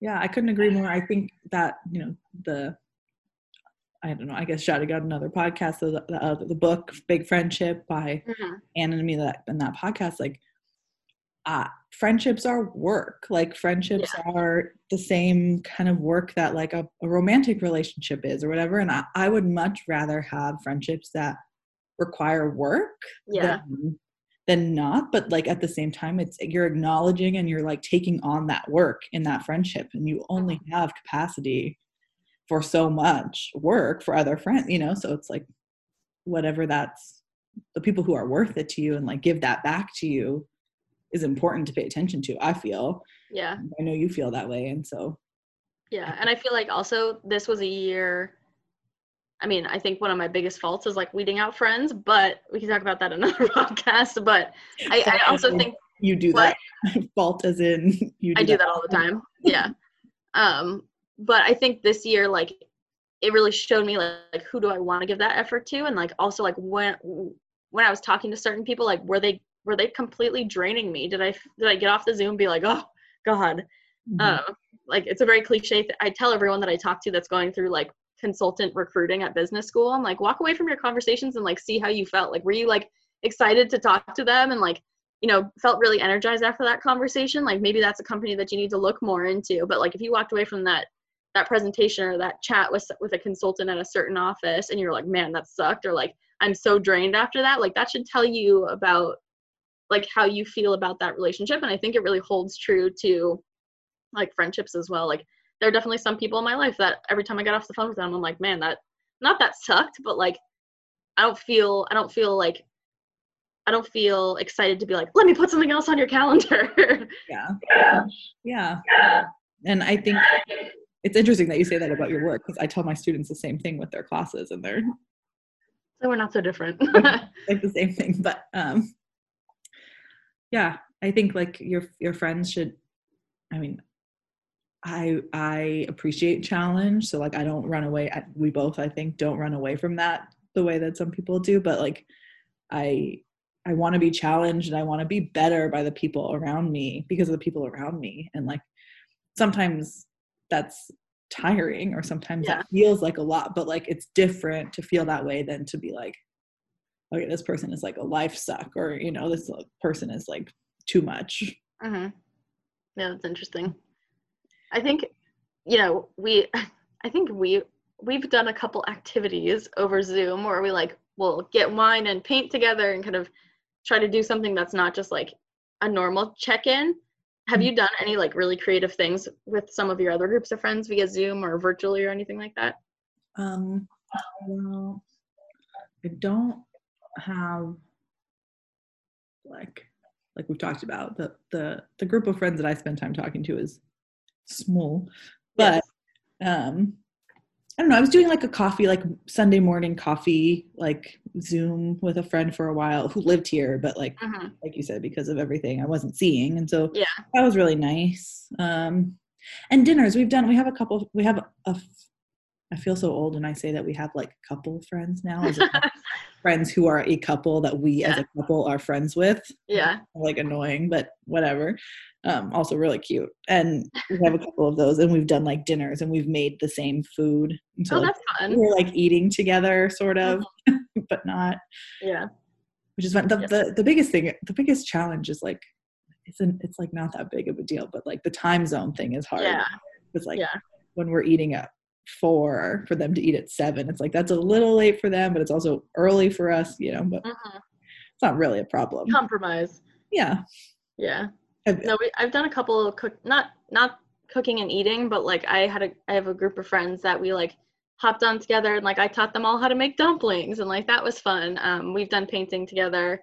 Yeah, I couldn't agree more. I think that you know the I don't know. I guess shouting out another podcast, the, the, uh, the book "Big Friendship" by mm-hmm. Anna and me that in that podcast, like uh, friendships are work. Like friendships yeah. are the same kind of work that like a, a romantic relationship is, or whatever. And I, I would much rather have friendships that require work yeah. than than not but like at the same time it's you're acknowledging and you're like taking on that work in that friendship and you only mm-hmm. have capacity for so much work for other friends you know so it's like whatever that's the people who are worth it to you and like give that back to you is important to pay attention to i feel yeah i know you feel that way and so yeah and i feel like also this was a year I mean, I think one of my biggest faults is like weeding out friends, but we can talk about that another podcast. But I, I also think you do what? that. Fault as in you. Do I do that, that all the time. Yeah. um, but I think this year, like, it really showed me like, like who do I want to give that effort to, and like also like when when I was talking to certain people, like were they were they completely draining me? Did I did I get off the Zoom and be like, oh God, mm-hmm. uh, like it's a very cliche. Th- I tell everyone that I talk to that's going through like consultant recruiting at business school. I'm like, walk away from your conversations and like see how you felt. Like, were you like excited to talk to them and like you know felt really energized after that conversation like maybe that's a company that you need to look more into but like if you walked away from that that presentation or that chat with with a consultant at a certain office and you're like man that sucked or like i'm so drained after that like that should tell you about like how you feel about that relationship and i think it really holds true to like friendships as well like there are definitely some people in my life that every time i get off the phone with them i'm like man that not that sucked, but like I don't feel I don't feel like I don't feel excited to be like, let me put something else on your calendar. yeah. Yeah. Yeah. And I think it's interesting that you say that about your work because I tell my students the same thing with their classes and they're so we're not so different. like the same thing. But um yeah, I think like your your friends should I mean I I appreciate challenge. So like I don't run away. I, we both I think don't run away from that the way that some people do. But like I I want to be challenged and I want to be better by the people around me because of the people around me. And like sometimes that's tiring or sometimes yeah. that feels like a lot, but like it's different to feel that way than to be like, okay, this person is like a life suck or, you know, this person is like too much. Mm-hmm. Yeah, that's interesting. I think, you know, we, I think we, we've done a couple activities over Zoom where we like, will get wine and paint together and kind of try to do something that's not just like a normal check-in have you done any like really creative things with some of your other groups of friends via zoom or virtually or anything like that um well i don't have like like we've talked about the the the group of friends that i spend time talking to is small but yes. um I don't know. I was doing like a coffee, like Sunday morning coffee, like Zoom with a friend for a while who lived here, but like, mm-hmm. like you said, because of everything I wasn't seeing, and so yeah, that was really nice. Um, and dinners we've done. We have a couple. We have a. I feel so old when I say that we have like a couple friends now. friends who are a couple that we yeah. as a couple are friends with. Yeah, like annoying, but whatever um, also really cute. And we have a couple of those, and we've done like dinners, and we've made the same food. So oh, like, that's fun. We're like eating together, sort of, mm-hmm. but not. Yeah. Which is fun. The, the the biggest thing, the biggest challenge is like, it's an, it's like not that big of a deal, but like the time zone thing is hard. Yeah. It's like yeah. when we're eating at four for them to eat at seven, it's like that's a little late for them, but it's also early for us, you know. But mm-hmm. it's not really a problem. Compromise. Yeah. Yeah no, we, I've done a couple of cook, not not cooking and eating, but like I had a I have a group of friends that we like hopped on together and like I taught them all how to make dumplings and like that was fun. Um, we've done painting together.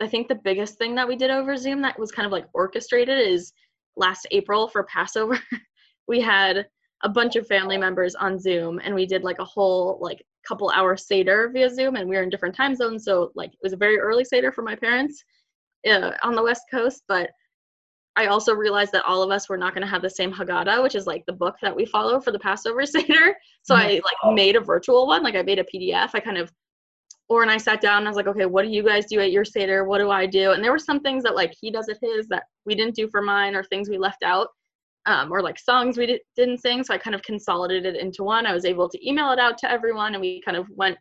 I think the biggest thing that we did over Zoom that was kind of like orchestrated is last April for Passover. we had a bunch of family members on Zoom and we did like a whole like couple hour Seder via Zoom and we were in different time zones. So like it was a very early Seder for my parents uh, on the West Coast, but I also realized that all of us were not going to have the same Haggadah, which is like the book that we follow for the Passover Seder. So mm-hmm. I like made a virtual one, like I made a PDF. I kind of, or and I sat down and I was like, okay, what do you guys do at your Seder? What do I do? And there were some things that like he does at his that we didn't do for mine, or things we left out, um, or like songs we didn't sing. So I kind of consolidated it into one. I was able to email it out to everyone, and we kind of went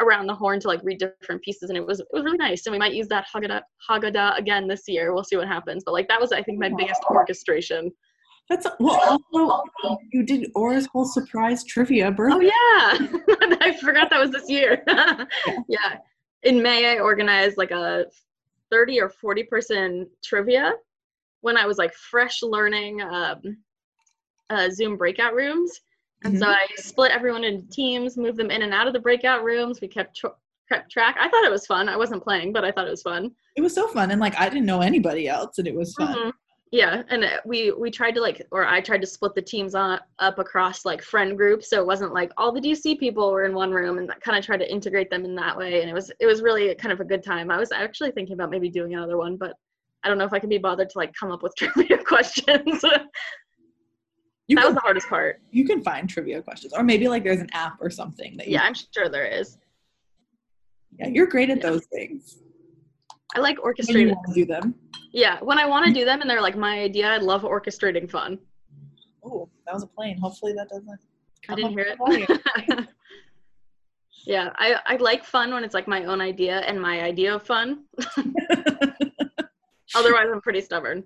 around the horn to like read different pieces and it was it was really nice and we might use that Haggadah, Haggadah again this year we'll see what happens but like that was I think my biggest orchestration that's well also you did Orr's whole surprise trivia birthday. oh yeah I forgot that was this year yeah. yeah in May I organized like a 30 or 40 person trivia when I was like fresh learning um, uh, Zoom breakout rooms and mm-hmm. so I split everyone into teams, moved them in and out of the breakout rooms. We kept tr- kept track. I thought it was fun. I wasn't playing, but I thought it was fun. It was so fun, and like I didn't know anybody else, and it was fun. Mm-hmm. Yeah, and we we tried to like, or I tried to split the teams on up across like friend groups, so it wasn't like all the DC people were in one room, and kind of tried to integrate them in that way. And it was it was really kind of a good time. I was actually thinking about maybe doing another one, but I don't know if I can be bothered to like come up with trivia questions. You that can, was the hardest part. You can find trivia questions, or maybe like there's an app or something that. yeah, I'm sure there is. Yeah, you're great at yeah. those things. I like orchestrating. do them. Yeah, when I want to do them and they're like my idea, I love orchestrating fun. Oh, that was a plane. Hopefully that doesn't. I didn't hear it. yeah, I I like fun when it's like my own idea and my idea of fun. Otherwise, I'm pretty stubborn.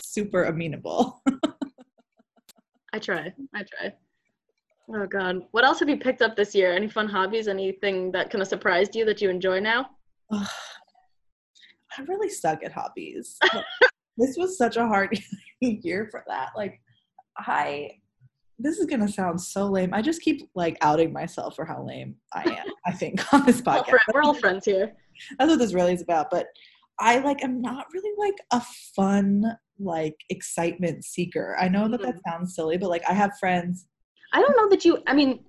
Super amenable. I try. I try. Oh God. What else have you picked up this year? Any fun hobbies? Anything that kind of surprised you that you enjoy now? I really suck at hobbies. this was such a hard year for that. Like I this is gonna sound so lame. I just keep like outing myself for how lame I am. I think on this podcast. We're all friends here. That's what this really is about. But I like am not really like a fun like excitement seeker. I know that that mm-hmm. sounds silly, but like I have friends. I don't know that you. I mean,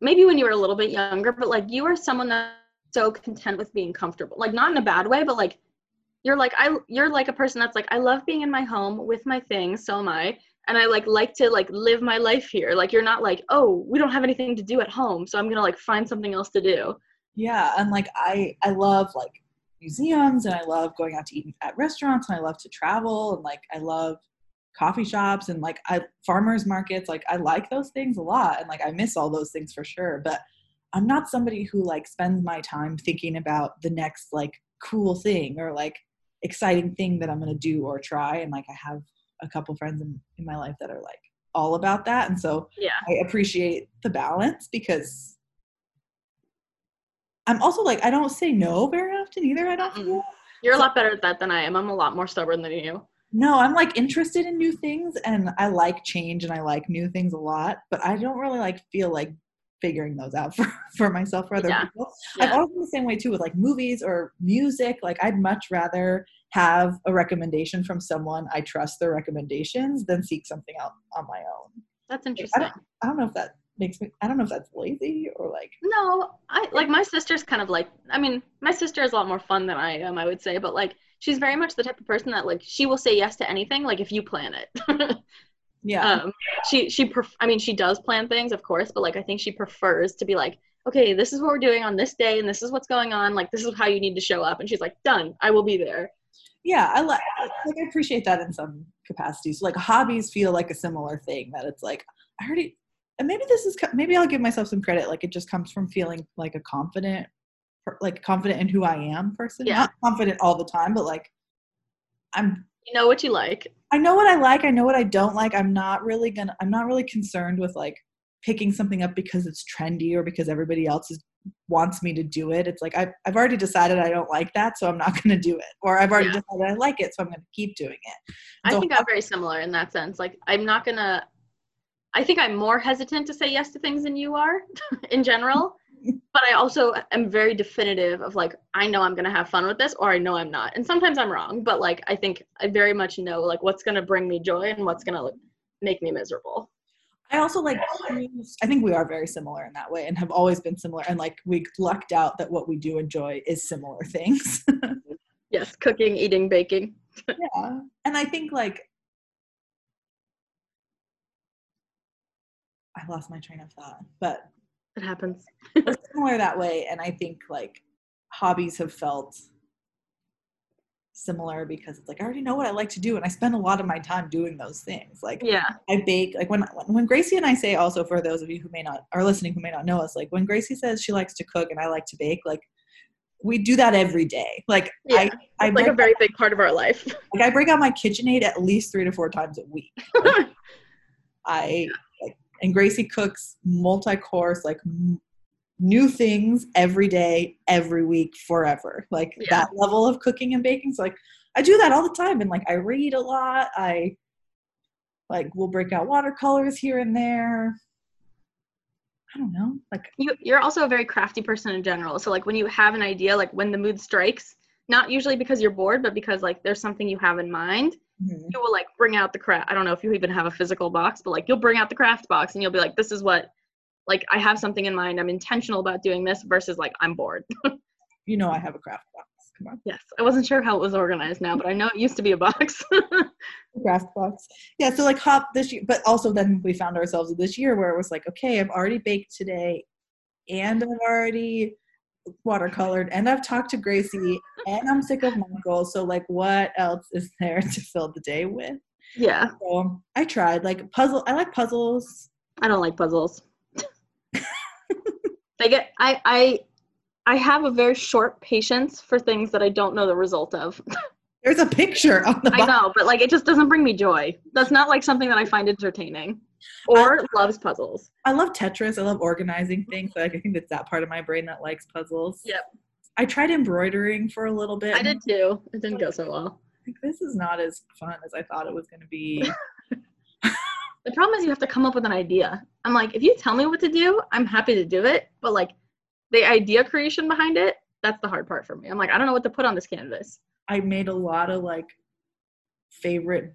maybe when you were a little bit younger, but like you are someone that's so content with being comfortable. Like not in a bad way, but like you're like I. You're like a person that's like I love being in my home with my things. So am I. And I like like to like live my life here. Like you're not like oh we don't have anything to do at home, so I'm gonna like find something else to do. Yeah, and like I I love like museums and I love going out to eat at restaurants and I love to travel and like I love coffee shops and like I farmers markets like I like those things a lot and like I miss all those things for sure but I'm not somebody who like spends my time thinking about the next like cool thing or like exciting thing that I'm going to do or try and like I have a couple friends in, in my life that are like all about that and so Yeah. I appreciate the balance because I'm also like I don't say no very often either. I don't feel. You're a lot better at that than I am. I'm a lot more stubborn than you. No, I'm like interested in new things and I like change and I like new things a lot, but I don't really like feel like figuring those out for, for myself or other Yeah. people. I've always been the same way too with like movies or music. Like I'd much rather have a recommendation from someone I trust their recommendations than seek something out on my own. That's I interesting. don't, I don't know if that makes me I don't know if that's lazy or like No, I like my sister's kind of like I mean, my sister is a lot more fun than I am, I would say, but like she's very much the type of person that like she will say yes to anything like if you plan it. yeah. um she she pref- I mean, she does plan things, of course, but like I think she prefers to be like, "Okay, this is what we're doing on this day and this is what's going on. Like this is how you need to show up." And she's like, "Done. I will be there." yeah i like like i appreciate that in some capacities like hobbies feel like a similar thing that it's like i already and maybe this is maybe i'll give myself some credit like it just comes from feeling like a confident like confident in who i am person Yeah. not confident all the time but like i'm You know what you like. i know what i like i know what i don't like i'm not really gonna i'm not really concerned with like picking something up because it's trendy or because everybody else is wants me to do it it's like I've, I've already decided i don't like that so i'm not going to do it or i've already Yeah. decided i like it so i'm going to keep doing it I think I'm very similar in that sense. Like I'm not gonna. I think I'm more hesitant to say yes to things than you are, in general. But I also am very definitive of like I know I'm gonna have fun with this, or I know I'm not. And sometimes I'm wrong, but like I think I very much know like what's gonna bring me joy and what's gonna make me miserable. I also like I think we are very similar in that way and have always been similar and like we lucked out that what we do enjoy is similar things. Yes, cooking, eating, baking. yeah. And I think like I lost my train of thought, but It happens. similar that way and I think like hobbies have felt similar because it's like I already know what I like to do and I spend a lot of my time doing those things. Like Yeah. I bake like when when Gracie and I say also for those of you who may not are listening who may not know us like when Gracie says she likes to cook and I like to bake like we do that every day. Like Yeah. I I like a very big part of our life. like I break out my KitchenAid at least 3 to 4 times a week. I like and Gracie cooks multi-course like m- new things every day every week forever. Like Yeah. that level of cooking and baking so like I do that all the time and like I read a lot. I like we'll break out watercolors here and there. I don't know. Like you, you're also a very crafty person in general. So like when you have an idea, like when the mood strikes, not usually because you're bored, but because like there's something you have in mind, mhm. you will like bring out the craft. I don't know if you even have a physical box, but like you'll bring out the craft box and you'll be like, this is what, like I have something in mind. I'm intentional about doing this versus like I'm bored. you know I have a craft box. Come on. yes, I wasn't sure how it was organized now, but I know it used to be a box. Craft box. Yeah, so like hop this year but also then we found ourselves this year where it was like, okay, I've already baked today and I've already watercolored and I've talked to Gracie and I'm sick of Michael. So like what else is there to fill the day with? yeah, So I tried like puzzle I like puzzles. I don't like puzzles. I get I I I have a very short patience for things that I don't know the result of. There's a picture on the I box. know, but like it just doesn't bring me joy. That's not like something that I find entertaining. Orr loves puzzles. I love Tetris. I love organizing things. Like I think it's that part of my brain that likes puzzles. Yep. I tried embroidering for a little bit. I did too. It didn't go so well. Like, this is not as fun as I thought it was going to be. The problem is you have to come up with an idea. I'm like, if you tell me what to do, I'm happy to do it. But like the idea creation behind it, that's the hard part for me. I'm like, I don't know what to put on this canvas. I made a lot of like favorite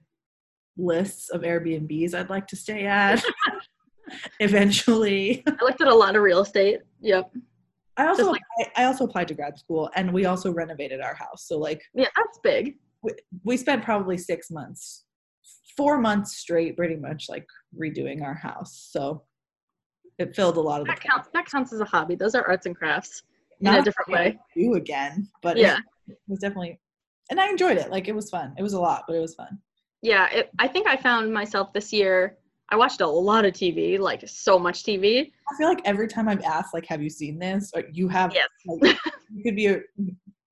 lists of Airbnbs I'd like to stay at. Eventually, I looked at a lot of real estate. Yep. I also like- I, I also applied to grad school, and we also renovated our house. So like Yeah, that's big. we, we spent probably six months, four months straight, pretty much like redoing our house. So it filled a lot of the That counts. That counts as a hobby. Those are arts and crafts in Not a different way. Do again, but Yeah. it was definitely, and I enjoyed it. Like it was fun. It was a lot, but it was fun. Yeah, it, I think I found myself this year. I watched a lot of TV, like so much TV. I feel like every time I've asked, like, have you seen this? Or you have, Yes. like, you could be a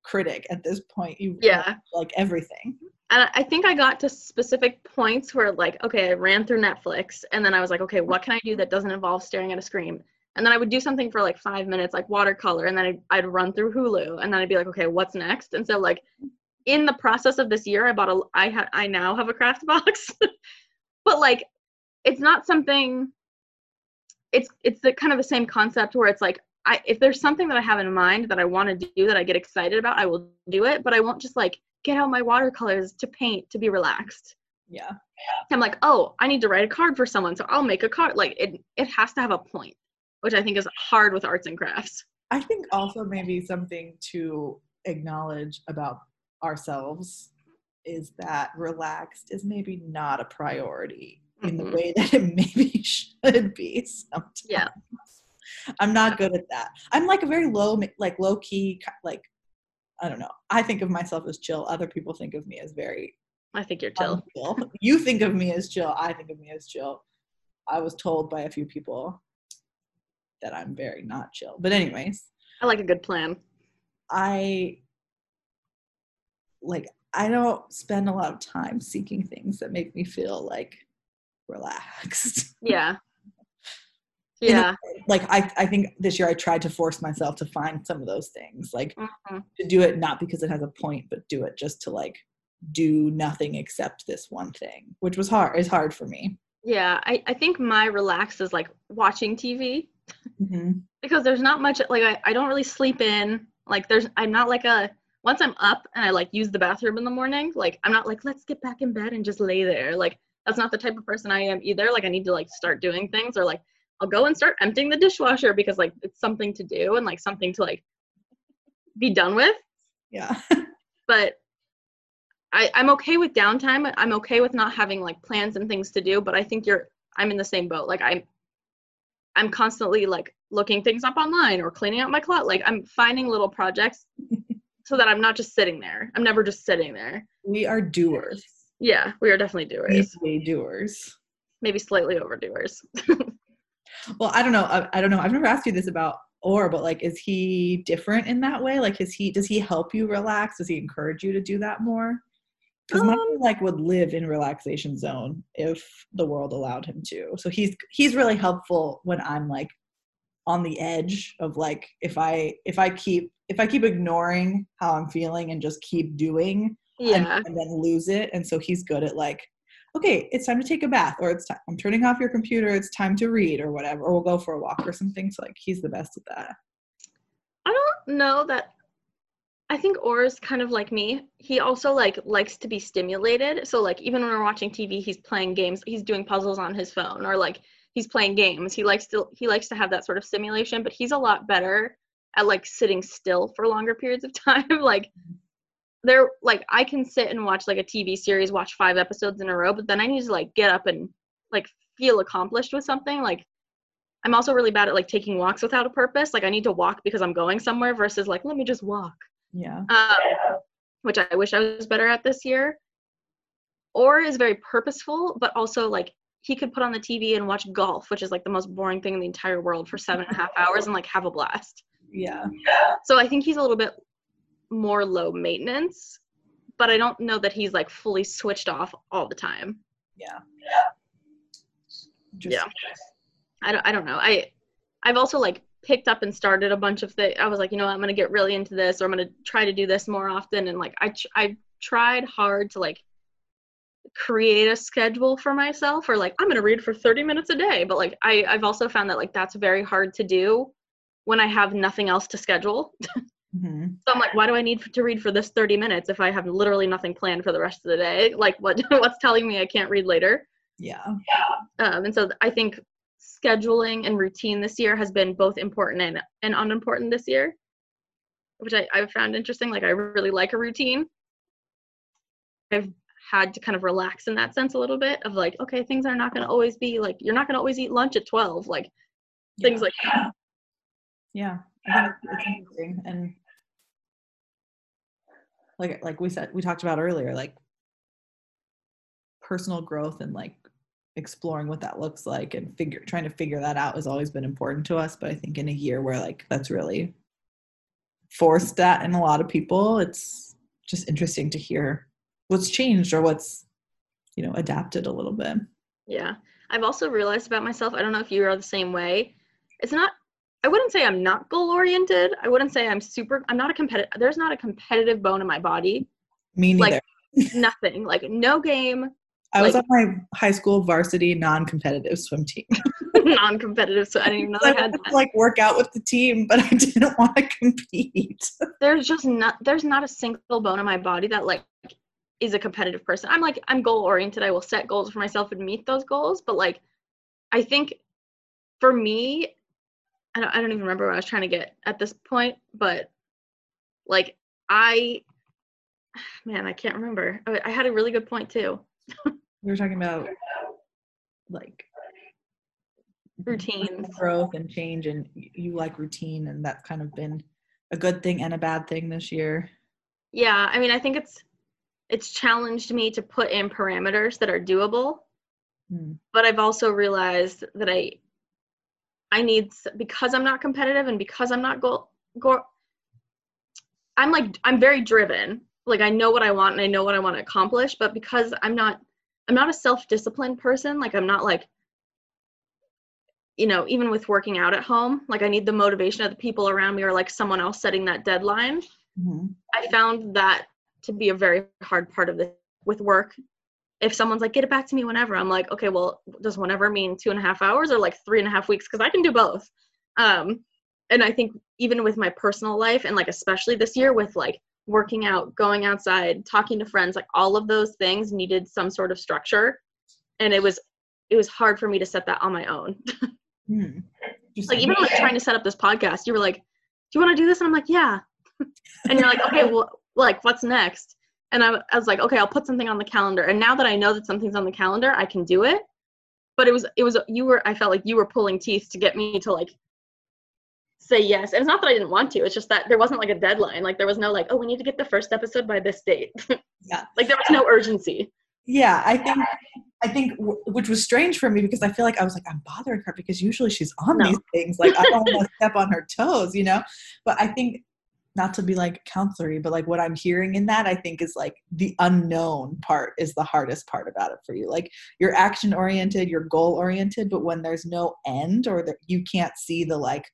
critic at this point. You Yeah. like everything. And I- I think I got to specific points where, like, okay, I ran through Netflix, and then I was like, okay, what can I do that doesn't involve staring at a screen? And then I would do something for like five minutes, like watercolor, and then I'd, I'd run through Hulu, and then I'd be like, okay, what's next? And so, like, in the process of this year, I bought a, I had, I now have a craft box, but like, it's not something. It's it's the kind of the same concept where it's like, I if there's something that I have in mind that I want to do that I get excited about, I will do it, but I won't just like get out my watercolors to paint to be relaxed. Yeah. I'm like, oh, I need to write a card for someone, so I'll make a card. Like it, it has to have a point, which I think is hard with arts and crafts. I think also maybe something to acknowledge about ourselves is that relaxed is maybe not a priority in the Mhm. way that it maybe should be sometimes. Yeah. I'm not good at that. I'm like a very low, like low key, like I don't know. I think of myself as chill. Other people think of me as very I think you're chill. unchill. You think of me as chill. I think of me as chill. I was told by a few people that I'm very not chill. But anyways, I like a good plan. I like I don't spend a lot of time seeking things that make me feel like relaxed. Yeah. Yeah. like I I think this year I tried to force myself to find some of those things. Like Mhm. to do it not because it has a point, but do it just to like do nothing except this one thing, which was hard. It's hard for me. Yeah. I, I think my relax is like watching TV Mm-hmm. because there's not much like I, I don't really sleep in. Like there's I'm not like a once I'm up and I like use the bathroom in the morning, like I'm not like let's get back in bed and just lay there. Like that's not the type of person I am either. Like I need to like start doing things or like I'll go and start emptying the dishwasher because like it's something to do and like something to like be done with. Yeah. But I, I'm okay with downtime. I'm okay with not having like plans and things to do, but I think you're I'm in the same boat. Like I'm I'm constantly like looking things up online or cleaning out my closet. Like I'm finding little projects so that I'm not just sitting there. I'm never just sitting there. we are doers. Yeah, we are definitely doers. We doers. Maybe slightly overdoers. Well, I don't know. I, I don't know. I've never asked you this about Orr, but like, is he different in that way? Like, is he does he help you relax? Does he encourage you to do that more? Because Um, like would live in relaxation zone if the world allowed him to. So he's he's really helpful when I'm like on the edge of like if I if I keep if I keep ignoring how I'm feeling and just keep doing, and, Yeah. and then lose it. And so he's good at like, okay, it's time to take a bath, or it's time I'm turning off your computer, it's time to read, or whatever, or we'll go for a walk or something. So like he's the best at that. I don't know that I think Orr's kind of like me. He also like likes to be stimulated. So like even when we're watching TV, he's playing games, he's doing puzzles on his phone or like he's playing games. He likes to he likes to have that sort of simulation, but he's a lot better at like sitting still for longer periods of time. like there like I can sit and watch like a TV series, watch 5 episodes in a row, but then I need to like get up and like feel accomplished with something. Like I'm also really bad at like taking walks without a purpose. Like I need to walk because I'm going somewhere versus like let me just walk. Yeah. Um, which I wish I was better at this year. Orr is very purposeful, but also like he could put on the TV and watch golf, which is like the most boring thing in the entire world for seven and a half hours and like have a blast. Yeah. So I think he's a little bit more low maintenance, but I don't know that he's like fully switched off all the time. Yeah. Just, Yeah. I don't, I don't know. I I've also like picked up and started a bunch of things. I was like, you know, what, I'm gonna get really into this, or I'm gonna try to do this more often. And like I tr- I tried hard to like create a schedule for myself or like i'm going to read for 30 minutes a day but like I, i've also found that like that's very hard to do when i have nothing else to schedule. Hmm so i'm like why do i need to read for this 30 minutes if i have literally nothing planned for the rest of the day? Like what what's telling me i can't read later? Yeah. um, and so i think scheduling and routine this year has been both important and, and unimportant this year which I, i've found interesting. Like i really like a routine. I've had to kind of relax in that sense a little bit of like okay things are not going to always be like you're not going to always eat lunch at 12 like things like that Yeah, I think it's, it's interesting, and like like we said, we talked about earlier, like personal growth and like exploring what that looks like and figure trying to figure that out has always been important to us. But I think in a year where like that's really forced that in a lot of people, it's just interesting to hear what's changed or what's you know adapted a little bit. Yeah. I've also realized about myself, I don't know if you are the same way. It's not I wouldn't say I'm not goal oriented. I wouldn't say I'm super I'm not a competitive there's not a competitive bone in my body. Me neither. Like, Nothing. Like no game, I was like- on my high school varsity non-competitive swim team. non-competitive. So I didn't even know I had that. to like work out with the team, but I didn't want to compete. There's just not there's not a single bone in my body that like is a competitive person. I'm like I'm goal oriented. I will set goals for myself and meet those goals, but like I think for me I don't, I don't even remember what I was trying to get at this point, but like I man, I can't remember. I, I had a really good point too. We were talking about like Routines. growth and change, and you like routine, and that's kind of been a good thing and a bad thing this year. Yeah, I mean, I think it's it's challenged me to put in parameters that are doable, Hmm. but I've also realized that I I need because I'm not competitive and because I'm not goal goal I'm like I'm very driven. Like I know what I want and I know what I want to accomplish, but because I'm not I'm not a self-disciplined person, like I'm not like you know, even with working out at home, like I need the motivation of the people around me or like someone else setting that deadline. Mhm. I found that to be a very hard part of this with work. If someone's like, get it back to me whenever, I'm like, okay, well, does whenever mean two and a half hours or like three and a half weeks? Because I can do both. Um, and I think even with my personal life and like especially this year with like working out, going outside, talking to friends, like all of those things needed some sort of structure. And it was it was hard for me to set that on my own. Just like even like trying to set up this podcast, you were like, "Do you want to do this?" And I'm like, "Yeah." And you're like, "Okay, well, like what's next?" And I, I was like, "Okay, I'll put something on the calendar." And now that I know that something's on the calendar, I can do it. But it was it was you were I felt like you were pulling teeth to get me to like say yes. And it's not that I didn't want to. It's just that there wasn't like a deadline. Like there was no like, "Oh, we need to get the first episode by this date." Yeah. like there was no urgency. yeah, I think I think which was strange for me because I feel like I was like I'm bothering her because usually she's on No. these things. Like I don't want to step on her toes, you know. But I think not to be like counselory, but like what I'm hearing in that I think is like the unknown part is the hardest part about it for you. Like you're action oriented, you're goal oriented, but when there's no end or that you can't see the like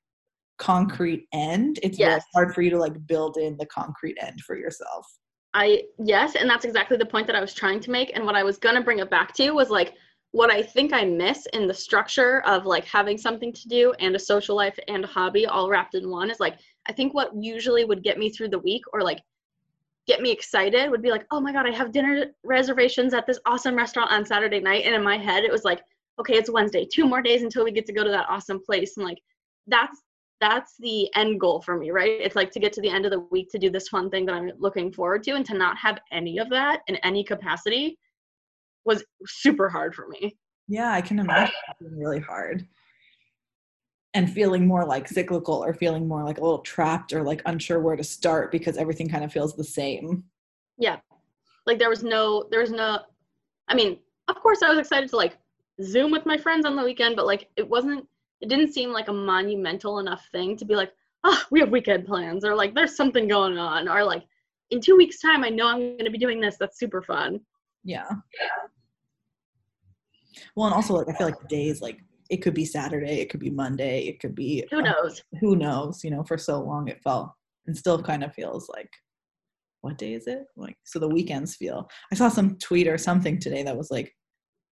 concrete end, it's Yes. hard for you to like build in the concrete end for yourself. I yes, and that's exactly the point that I was trying to make. And what I was gonna bring it back to was like what I think I miss in the structure of like having something to do and a social life and a hobby all wrapped in one is like I think what usually would get me through the week or like get me excited would be like, oh my god, I have dinner reservations at this awesome restaurant on Saturday night. And in my head it was like, okay, it's Wednesday, two more days until we get to go to that awesome place. And like that's that's the end goal for me, right? It's like to get to the end of the week to do this fun thing that I'm looking forward to and to not have any of that in any capacity was super hard for me. Yeah, I can imagine really hard. And feeling more like cyclical or feeling more like a little trapped or like unsure where to start because everything kind of feels the same. Yeah. Like there was no there was no I mean, of course I was excited to like Zoom with my friends on the weekend, but like it wasn't it didn't seem like a monumental enough thing to be like, oh, we have weekend plans or like there's something going on or like in two weeks time I know I'm gonna be doing this. That's super fun. Yeah. Well, and also like I feel like the days like it could be Saturday, it could be Monday, it could be Who uh, knows? who knows, you know, for so long it felt and still kind of feels like what day is it? Like, so the weekends feel. I saw some tweet or something today that was like,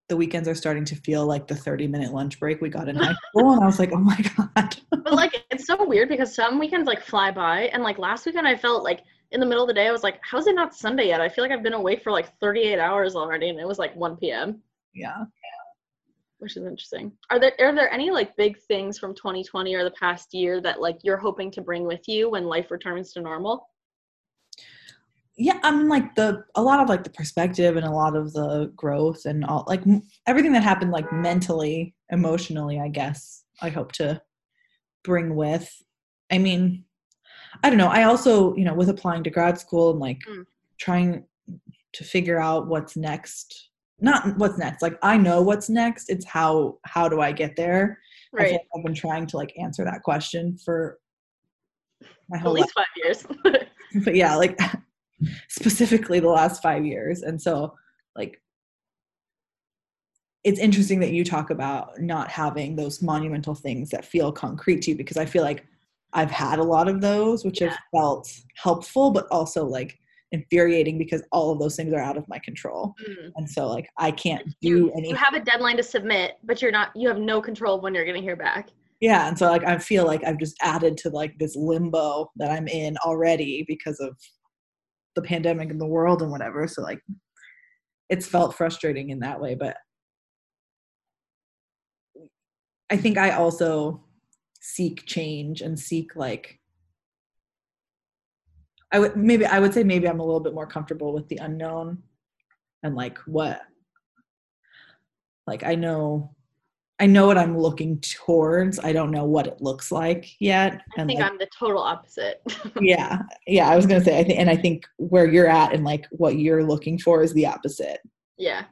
the weekends are starting to feel like the 30 minute lunch break we got in high school. And I was like, oh my God. but like, it's so weird because some weekends like fly by. And like last weekend, I felt like in the middle of the day, I was like, how's it not Sunday yet? I feel like I've been awake for like 38 hours already. And it was like 1 p.m. Yeah. Which is interesting. Are there are there any like big things from 2020 or the past year that like you're hoping to bring with you when life returns to normal? yeah i mean like the a lot of like the perspective and a lot of the growth and all like everything that happened like mentally emotionally i guess i hope to bring with i mean i don't know i also you know with applying to grad school and like mm. trying to figure out what's next not what's next like i know what's next it's how how do i get there right like i've been trying to like answer that question for my whole at least life. five years but yeah like specifically the last five years. And so, like, it's interesting that you talk about not having those monumental things that feel concrete to you because I feel like I've had a lot of those, which yeah. have felt helpful, but also like infuriating because all of those things are out of my control. Mm. And so like I can't do you, any You have a deadline to submit, but you're not you have no control of when you're gonna hear back. Yeah. And so like I feel like I've just added to like this limbo that I'm in already because of the pandemic in the world and whatever so like it's felt frustrating in that way but i think i also seek change and seek like i would maybe i would say maybe i'm a little bit more comfortable with the unknown and like what like i know I know what I'm looking towards. I don't know what it looks like yet. I and think like, I'm the total opposite. yeah. Yeah. I was going to say, I think, and I think where you're at and like what you're looking for is the opposite. Yeah.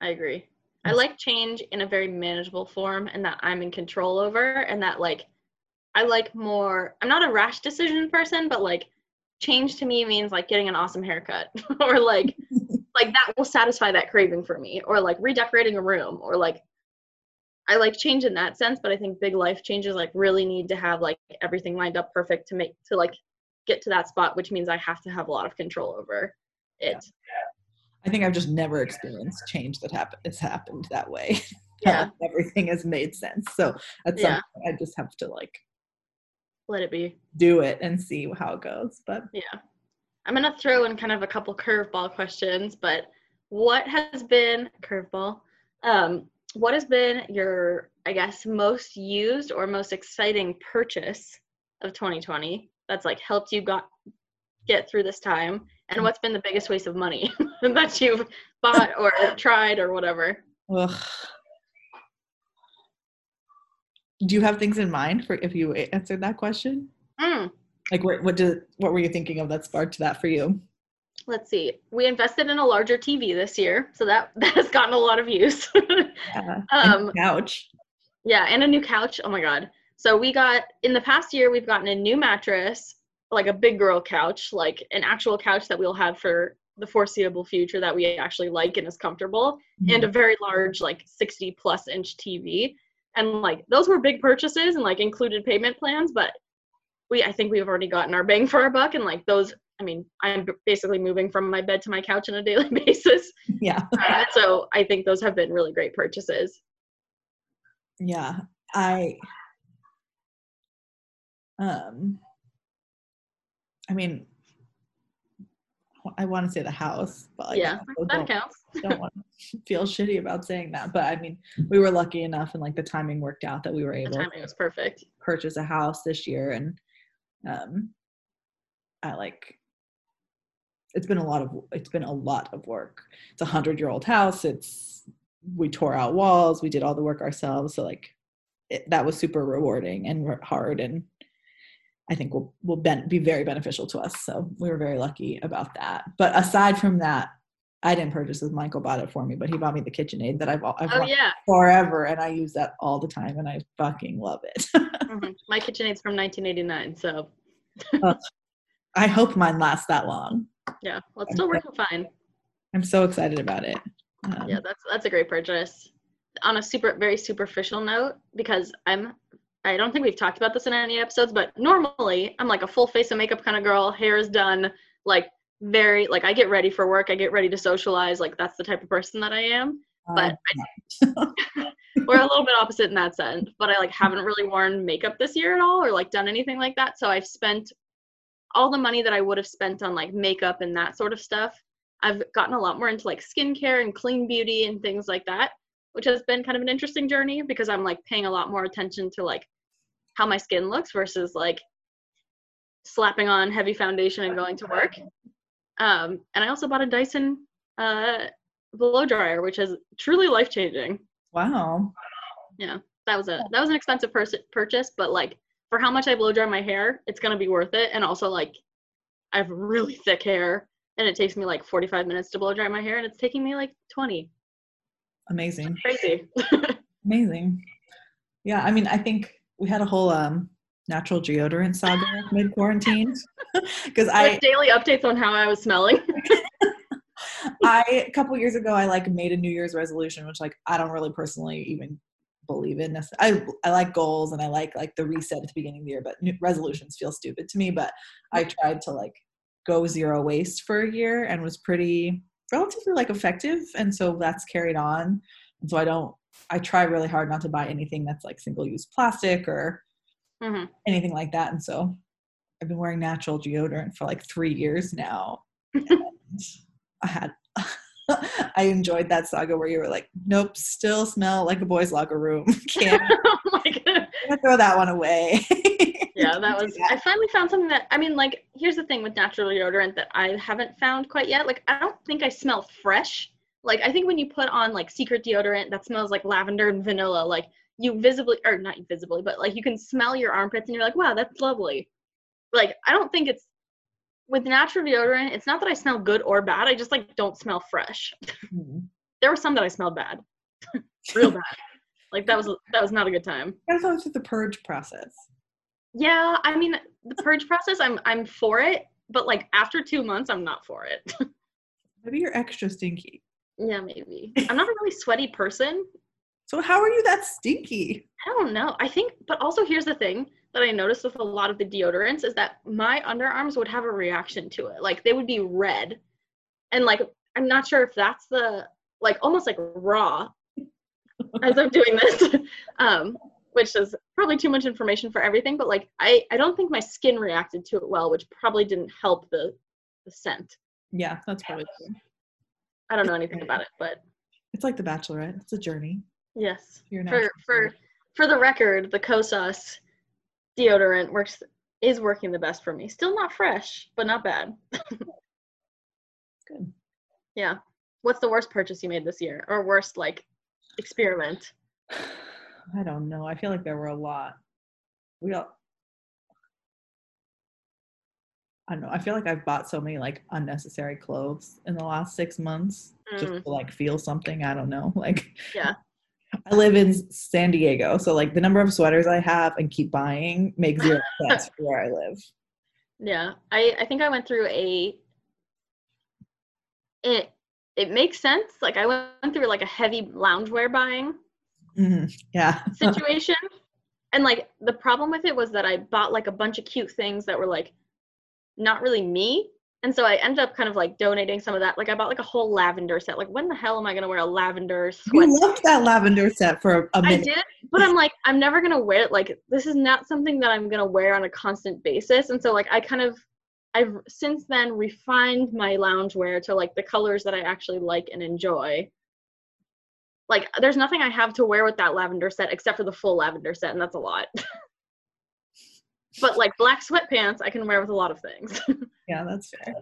I agree. I mm. like change in a very manageable form and that I'm in control over and that like I like more I'm not a rash decision person, but like change to me means like getting an awesome haircut or like like that will satisfy that craving for me or like redecorating a room or like I like change in that sense, but I think big life changes like really need to have like everything lined up perfect to make to like get to that spot, which means I have to have a lot of control over it. Yeah. I think I've just never experienced change that happened. It's happened that way. Yeah, everything has made sense. So at some yeah. point, I just have to like let it be, do it, and see how it goes. But yeah, I'm gonna throw in kind of a couple curveball questions. But what has been curveball? Um, what has been your, I guess, most used or most exciting purchase of 2020 that's like helped you got get through this time? And what's been the biggest waste of money that you've bought or tried or whatever? Ugh. Do you have things in mind for if you answered that question? Mm. Like what what did what were you thinking of that sparked that for you? let's see we invested in a larger tv this year so that that has gotten a lot of use yeah. um couch yeah and a new couch oh my god so we got in the past year we've gotten a new mattress like a big girl couch like an actual couch that we'll have for the foreseeable future that we actually like and is comfortable mm-hmm. and a very large like 60 plus inch tv and like those were big purchases and like included payment plans but we i think we've already gotten our bang for our buck and like those I mean, I'm basically moving from my bed to my couch on a daily basis. Yeah. Uh, so I think those have been really great purchases. Yeah. I, um, I mean, I want to say the house, but like, yeah, that counts. don't want to feel shitty about saying that, but I mean, we were lucky enough, and like the timing worked out that we were able. The timing was perfect. Purchase a house this year, and um, I like it's been a lot of it's been a lot of work it's a hundred year old house it's we tore out walls we did all the work ourselves so like it, that was super rewarding and hard and i think will will ben, be very beneficial to us so we were very lucky about that but aside from that i didn't purchase this michael bought it for me but he bought me the kitchenaid that i've, I've oh, yeah. forever and i use that all the time and i fucking love it mm-hmm. my kitchenaid's from 1989 so uh, i hope mine lasts that long yeah, well, it's still working fine. I'm so excited about it. Um, yeah, that's that's a great purchase. On a super very superficial note, because I'm I don't think we've talked about this in any episodes, but normally I'm like a full face of makeup kind of girl. Hair is done. Like very like I get ready for work. I get ready to socialize. Like that's the type of person that I am. But I, we're a little bit opposite in that sense. But I like haven't really worn makeup this year at all, or like done anything like that. So I've spent all the money that I would have spent on like makeup and that sort of stuff. I've gotten a lot more into like skincare and clean beauty and things like that, which has been kind of an interesting journey because I'm like paying a lot more attention to like how my skin looks versus like slapping on heavy foundation and going to work. Um, and I also bought a Dyson uh, blow dryer, which is truly life changing. Wow. Yeah, that was a that was an expensive pers- purchase, but like for how much I blow dry my hair, it's gonna be worth it. And also like I have really thick hair, and it takes me like 45 minutes to blow dry my hair, and it's taking me like 20. Amazing. Crazy. Amazing. Yeah, I mean, I think we had a whole um natural deodorant saga mid quarantine because I daily updates on how I was smelling. I a couple years ago I like made a New Year's resolution, which like I don't really personally even believe in. this. I I like goals and I like like the reset at the beginning of the year, but resolutions feel stupid to me. But I tried to like go zero waste for a year and was pretty relatively like effective, and so that's carried on. And so I don't. I try really hard not to buy anything that's like single use plastic or mm-hmm. anything like that. And so I've been wearing natural deodorant for like three years now. I had I enjoyed that saga where you were like, nope, still smell like a boys' locker room. Can't oh my God. throw that one away. Yeah, that was I finally found something that I mean, like, here's the thing with natural deodorant that I haven't found quite yet. Like, I don't think I smell fresh. Like, I think when you put on like secret deodorant that smells like lavender and vanilla, like you visibly or not visibly, but like you can smell your armpits and you're like, wow, that's lovely. Like, I don't think it's with natural deodorant, it's not that I smell good or bad. I just like don't smell fresh. Mm-hmm. there were some that I smelled bad, real bad. Like that was that was not a good time. Gotta go through the purge process. Yeah, I mean the purge process, I'm I'm for it, but like after two months, I'm not for it. maybe you're extra stinky. Yeah, maybe. I'm not a really sweaty person. So how are you that stinky? I don't know. I think, but also here's the thing that I noticed with a lot of the deodorants is that my underarms would have a reaction to it. Like they would be red. And like I'm not sure if that's the like almost like raw as I'm doing this. um, which is probably too much information for everything, but like I, I don't think my skin reacted to it well, which probably didn't help the the scent. Yeah, that's probably true. I don't know anything about it, but it's like the bachelorette. It's a journey. Yes. For for for the record, the Kosas deodorant works is working the best for me. Still not fresh, but not bad. Good. Yeah. What's the worst purchase you made this year, or worst like experiment? I don't know. I feel like there were a lot. We all. I don't know. I feel like I've bought so many like unnecessary clothes in the last six months mm. just to like feel something. I don't know. Like yeah. I live in San Diego, so like the number of sweaters I have and keep buying makes zero sense for where I live. Yeah, I I think I went through a. It it makes sense. Like I went through like a heavy loungewear buying. Mm-hmm. Yeah. situation, and like the problem with it was that I bought like a bunch of cute things that were like not really me and so I ended up kind of like donating some of that. Like I bought like a whole lavender set. Like when the hell am I gonna wear a lavender sweat? You loved that lavender set for a minute. I did, but I'm like I'm never gonna wear it. Like this is not something that I'm gonna wear on a constant basis. And so like I kind of I've since then refined my loungewear to like the colors that I actually like and enjoy. Like there's nothing I have to wear with that lavender set except for the full lavender set, and that's a lot. but like black sweatpants I can wear with a lot of things. yeah, that's fair.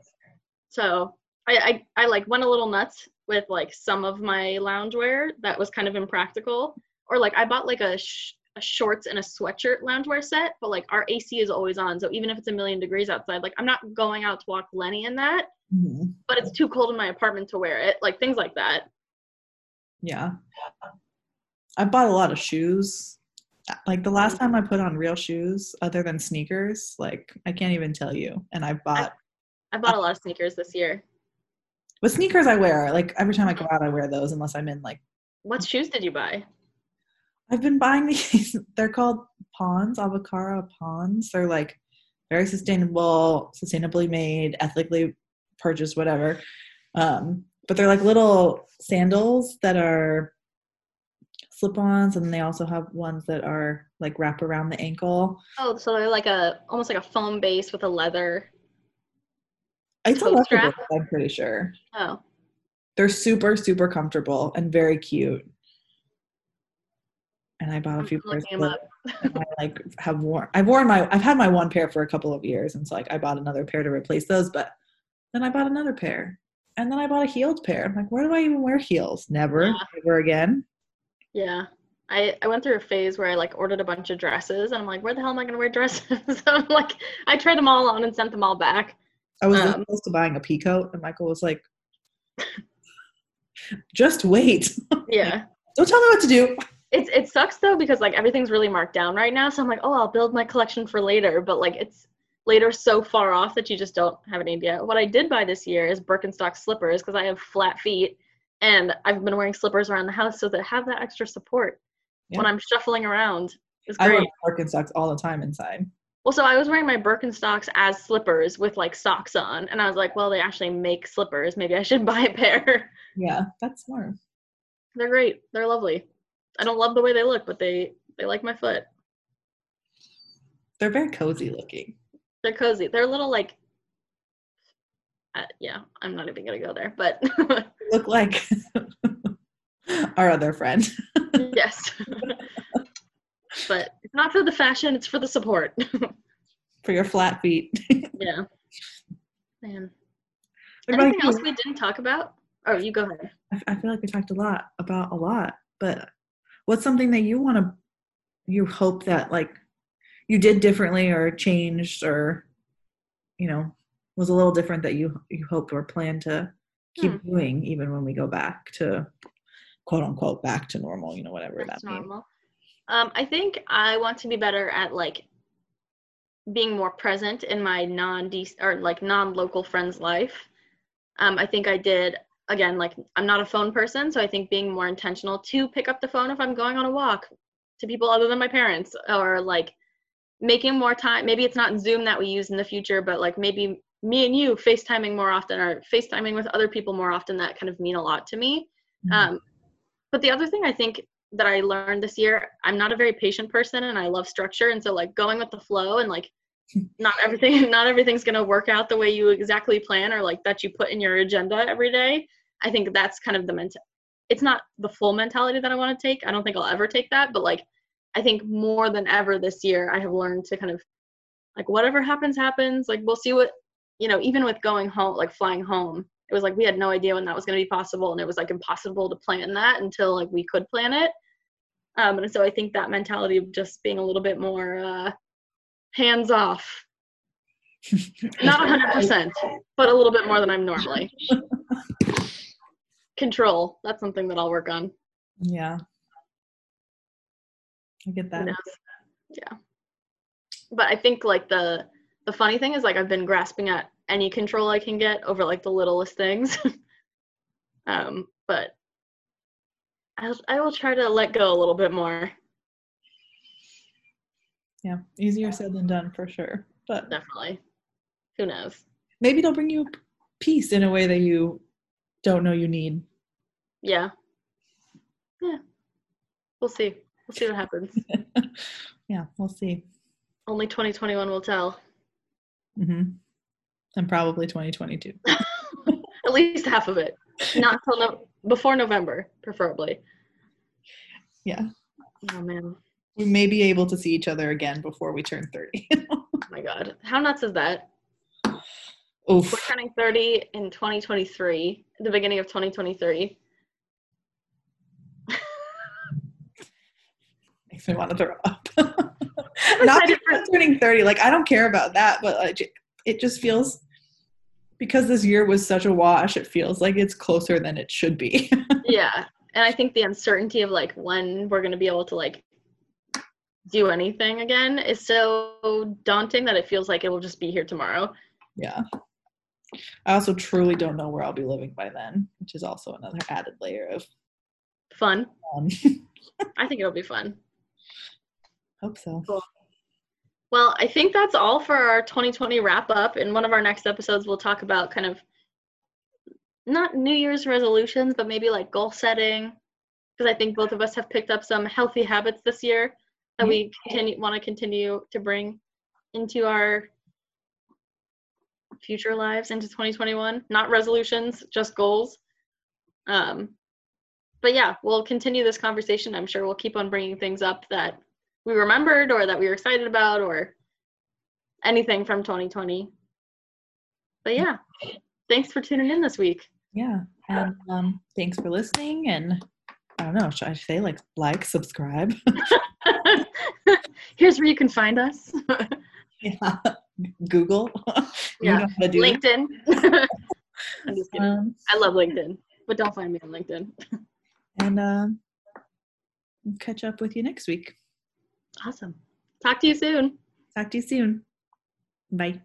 So I, I I like went a little nuts with like some of my loungewear that was kind of impractical. Or like I bought like a, sh- a shorts and a sweatshirt loungewear set, but like our AC is always on. So even if it's a million degrees outside, like I'm not going out to walk Lenny in that. Mm-hmm. But it's too cold in my apartment to wear it. Like things like that. Yeah. I bought a lot of shoes like the last time I put on real shoes other than sneakers, like I can't even tell you. And I bought I, I bought a lot of sneakers this year. With sneakers I wear, like every time I go out I wear those unless I'm in like What shoes did you buy? I've been buying these they're called Pons, Avocaro Pons. They're like very sustainable, sustainably made, ethically purchase whatever. Um, but they're like little sandals that are slip-ons, and they also have ones that are like wrap around the ankle. Oh, so they're like a almost like a foam base with a leather. It's Toe strap? electrical, I'm pretty sure. Oh, They're super, super comfortable and very cute. And I bought a few pairs. I like have worn I've worn my I've had my one pair for a couple of years and so like I bought another pair to replace those but then I bought another pair and then I bought a heeled pair. I'm like, where do I even wear heels? Never, Yeah. never again. Yeah. I, I went through a phase where I like ordered a bunch of dresses and I'm like, where the hell am I gonna wear dresses? so I'm like, I tried them all on and sent them all back. I was Um, close to buying a pea coat and Michael was like, just wait. Yeah. Don't tell me what to do. It's it sucks though because like everything's really marked down right now. So I'm like, oh, I'll build my collection for later. But like it's later so far off that you just don't have an idea. What I did buy this year is Birkenstock slippers because I have flat feet and I've been wearing slippers around the house so that have that extra support when I'm shuffling around. It's I great. wear Birkenstocks all the time inside. Well, so I was wearing my Birkenstocks as slippers with like socks on, and I was like, well, they actually make slippers. Maybe I should buy a pair. Yeah, that's smart. They're great. They're lovely. I don't love the way they look, but they they like my foot. They're very cozy looking. They're cozy. They're a little like, uh, yeah. I'm not even gonna go there, but look like our other friend. yes. but it's not for the fashion. It's for the support. for your flat feet. yeah. Man. What Anything you? else we didn't talk about? Oh, you go ahead. I, I feel like we talked a lot about a lot, but what's something that you want to, you hope that like you did differently or changed or, you know, was a little different that you you hope or plan to keep Hmm. doing even when we go back to quote unquote back to normal, you know, whatever That's that means. normal. Um, I think I want to be better at like being more present in my non or like non-local friends' life. Um, I think I did again. Like I'm not a phone person, so I think being more intentional to pick up the phone if I'm going on a walk to people other than my parents, or like making more time. Maybe it's not Zoom that we use in the future, but like maybe me and you FaceTiming more often, or FaceTiming with other people more often. That kind of mean a lot to me. Mhm. Um, but the other thing I think that I learned this year, I'm not a very patient person and I love structure. And so like going with the flow and like not everything not everything's gonna work out the way you exactly plan or like that you put in your agenda every day. I think that's kind of the mental it's not the full mentality that I want to take. I don't think I'll ever take that, but like I think more than ever this year I have learned to kind of like whatever happens happens. Like we'll see what you know, even with going home like flying home, it was like we had no idea when that was going to be possible and it was like impossible to plan that until like we could plan it um, and so i think that mentality of just being a little bit more uh, hands off not 100% but a little bit more than i'm normally control that's something that i'll work on Yeah. I get that. yeah but i think like the the funny thing is like i've been grasping at any control i can get over like the littlest things um but I'll, i will try to let go a little bit more Yeah. Easier said than done for sure. But definitely who knows maybe it'll bring you peace in a way that you don't know you need. yeah yeah we'll see we'll see what happens yeah, we'll see. only 2021 will tell Mm-hmm. And probably 2022. at least half of it not until no- before november preferably Yeah. oh man We may be able to see each other again before we turn 30. oh my god how nuts is that Oof. we're turning 30 in 2023 the beginning of 2023 Makes me want to throw up. Not turning 30. Like, I don't care about that, but like, it just feels because this year was such a wash, it feels like it's closer than it should be. yeah and i think the uncertainty of like when we're going to be able to like do anything again is so daunting that it feels like it will just be here tomorrow yeah. I also truly don't know where I'll be living by then, which is also another added layer of fun fun. i think it'll be fun Hope so. Well, I think that's all for our 2020 wrap up. In one of our next episodes, we'll talk about kind of not New Year's resolutions, but maybe like goal setting. Because I think both of us have picked up some healthy habits this year that Yeah. we continue want to continue to bring into our future lives into 2021. Not resolutions, just goals. Um, but yeah, we'll continue this conversation. I'm sure we'll keep on bringing things up that we remembered or that we were excited about or anything from 2020. But yeah, thanks for tuning in this week. Yeah. And um, thanks for listening. And I don't know, should I say like like, subscribe? Here's where you can find us. yeah. Google. you Yeah. know how to do. LinkedIn. I'm just kidding. Um, I love LinkedIn, but don't find me on LinkedIn. and um, catch up with you next week. Awesome. Talk to you soon. Talk to you soon. Bye.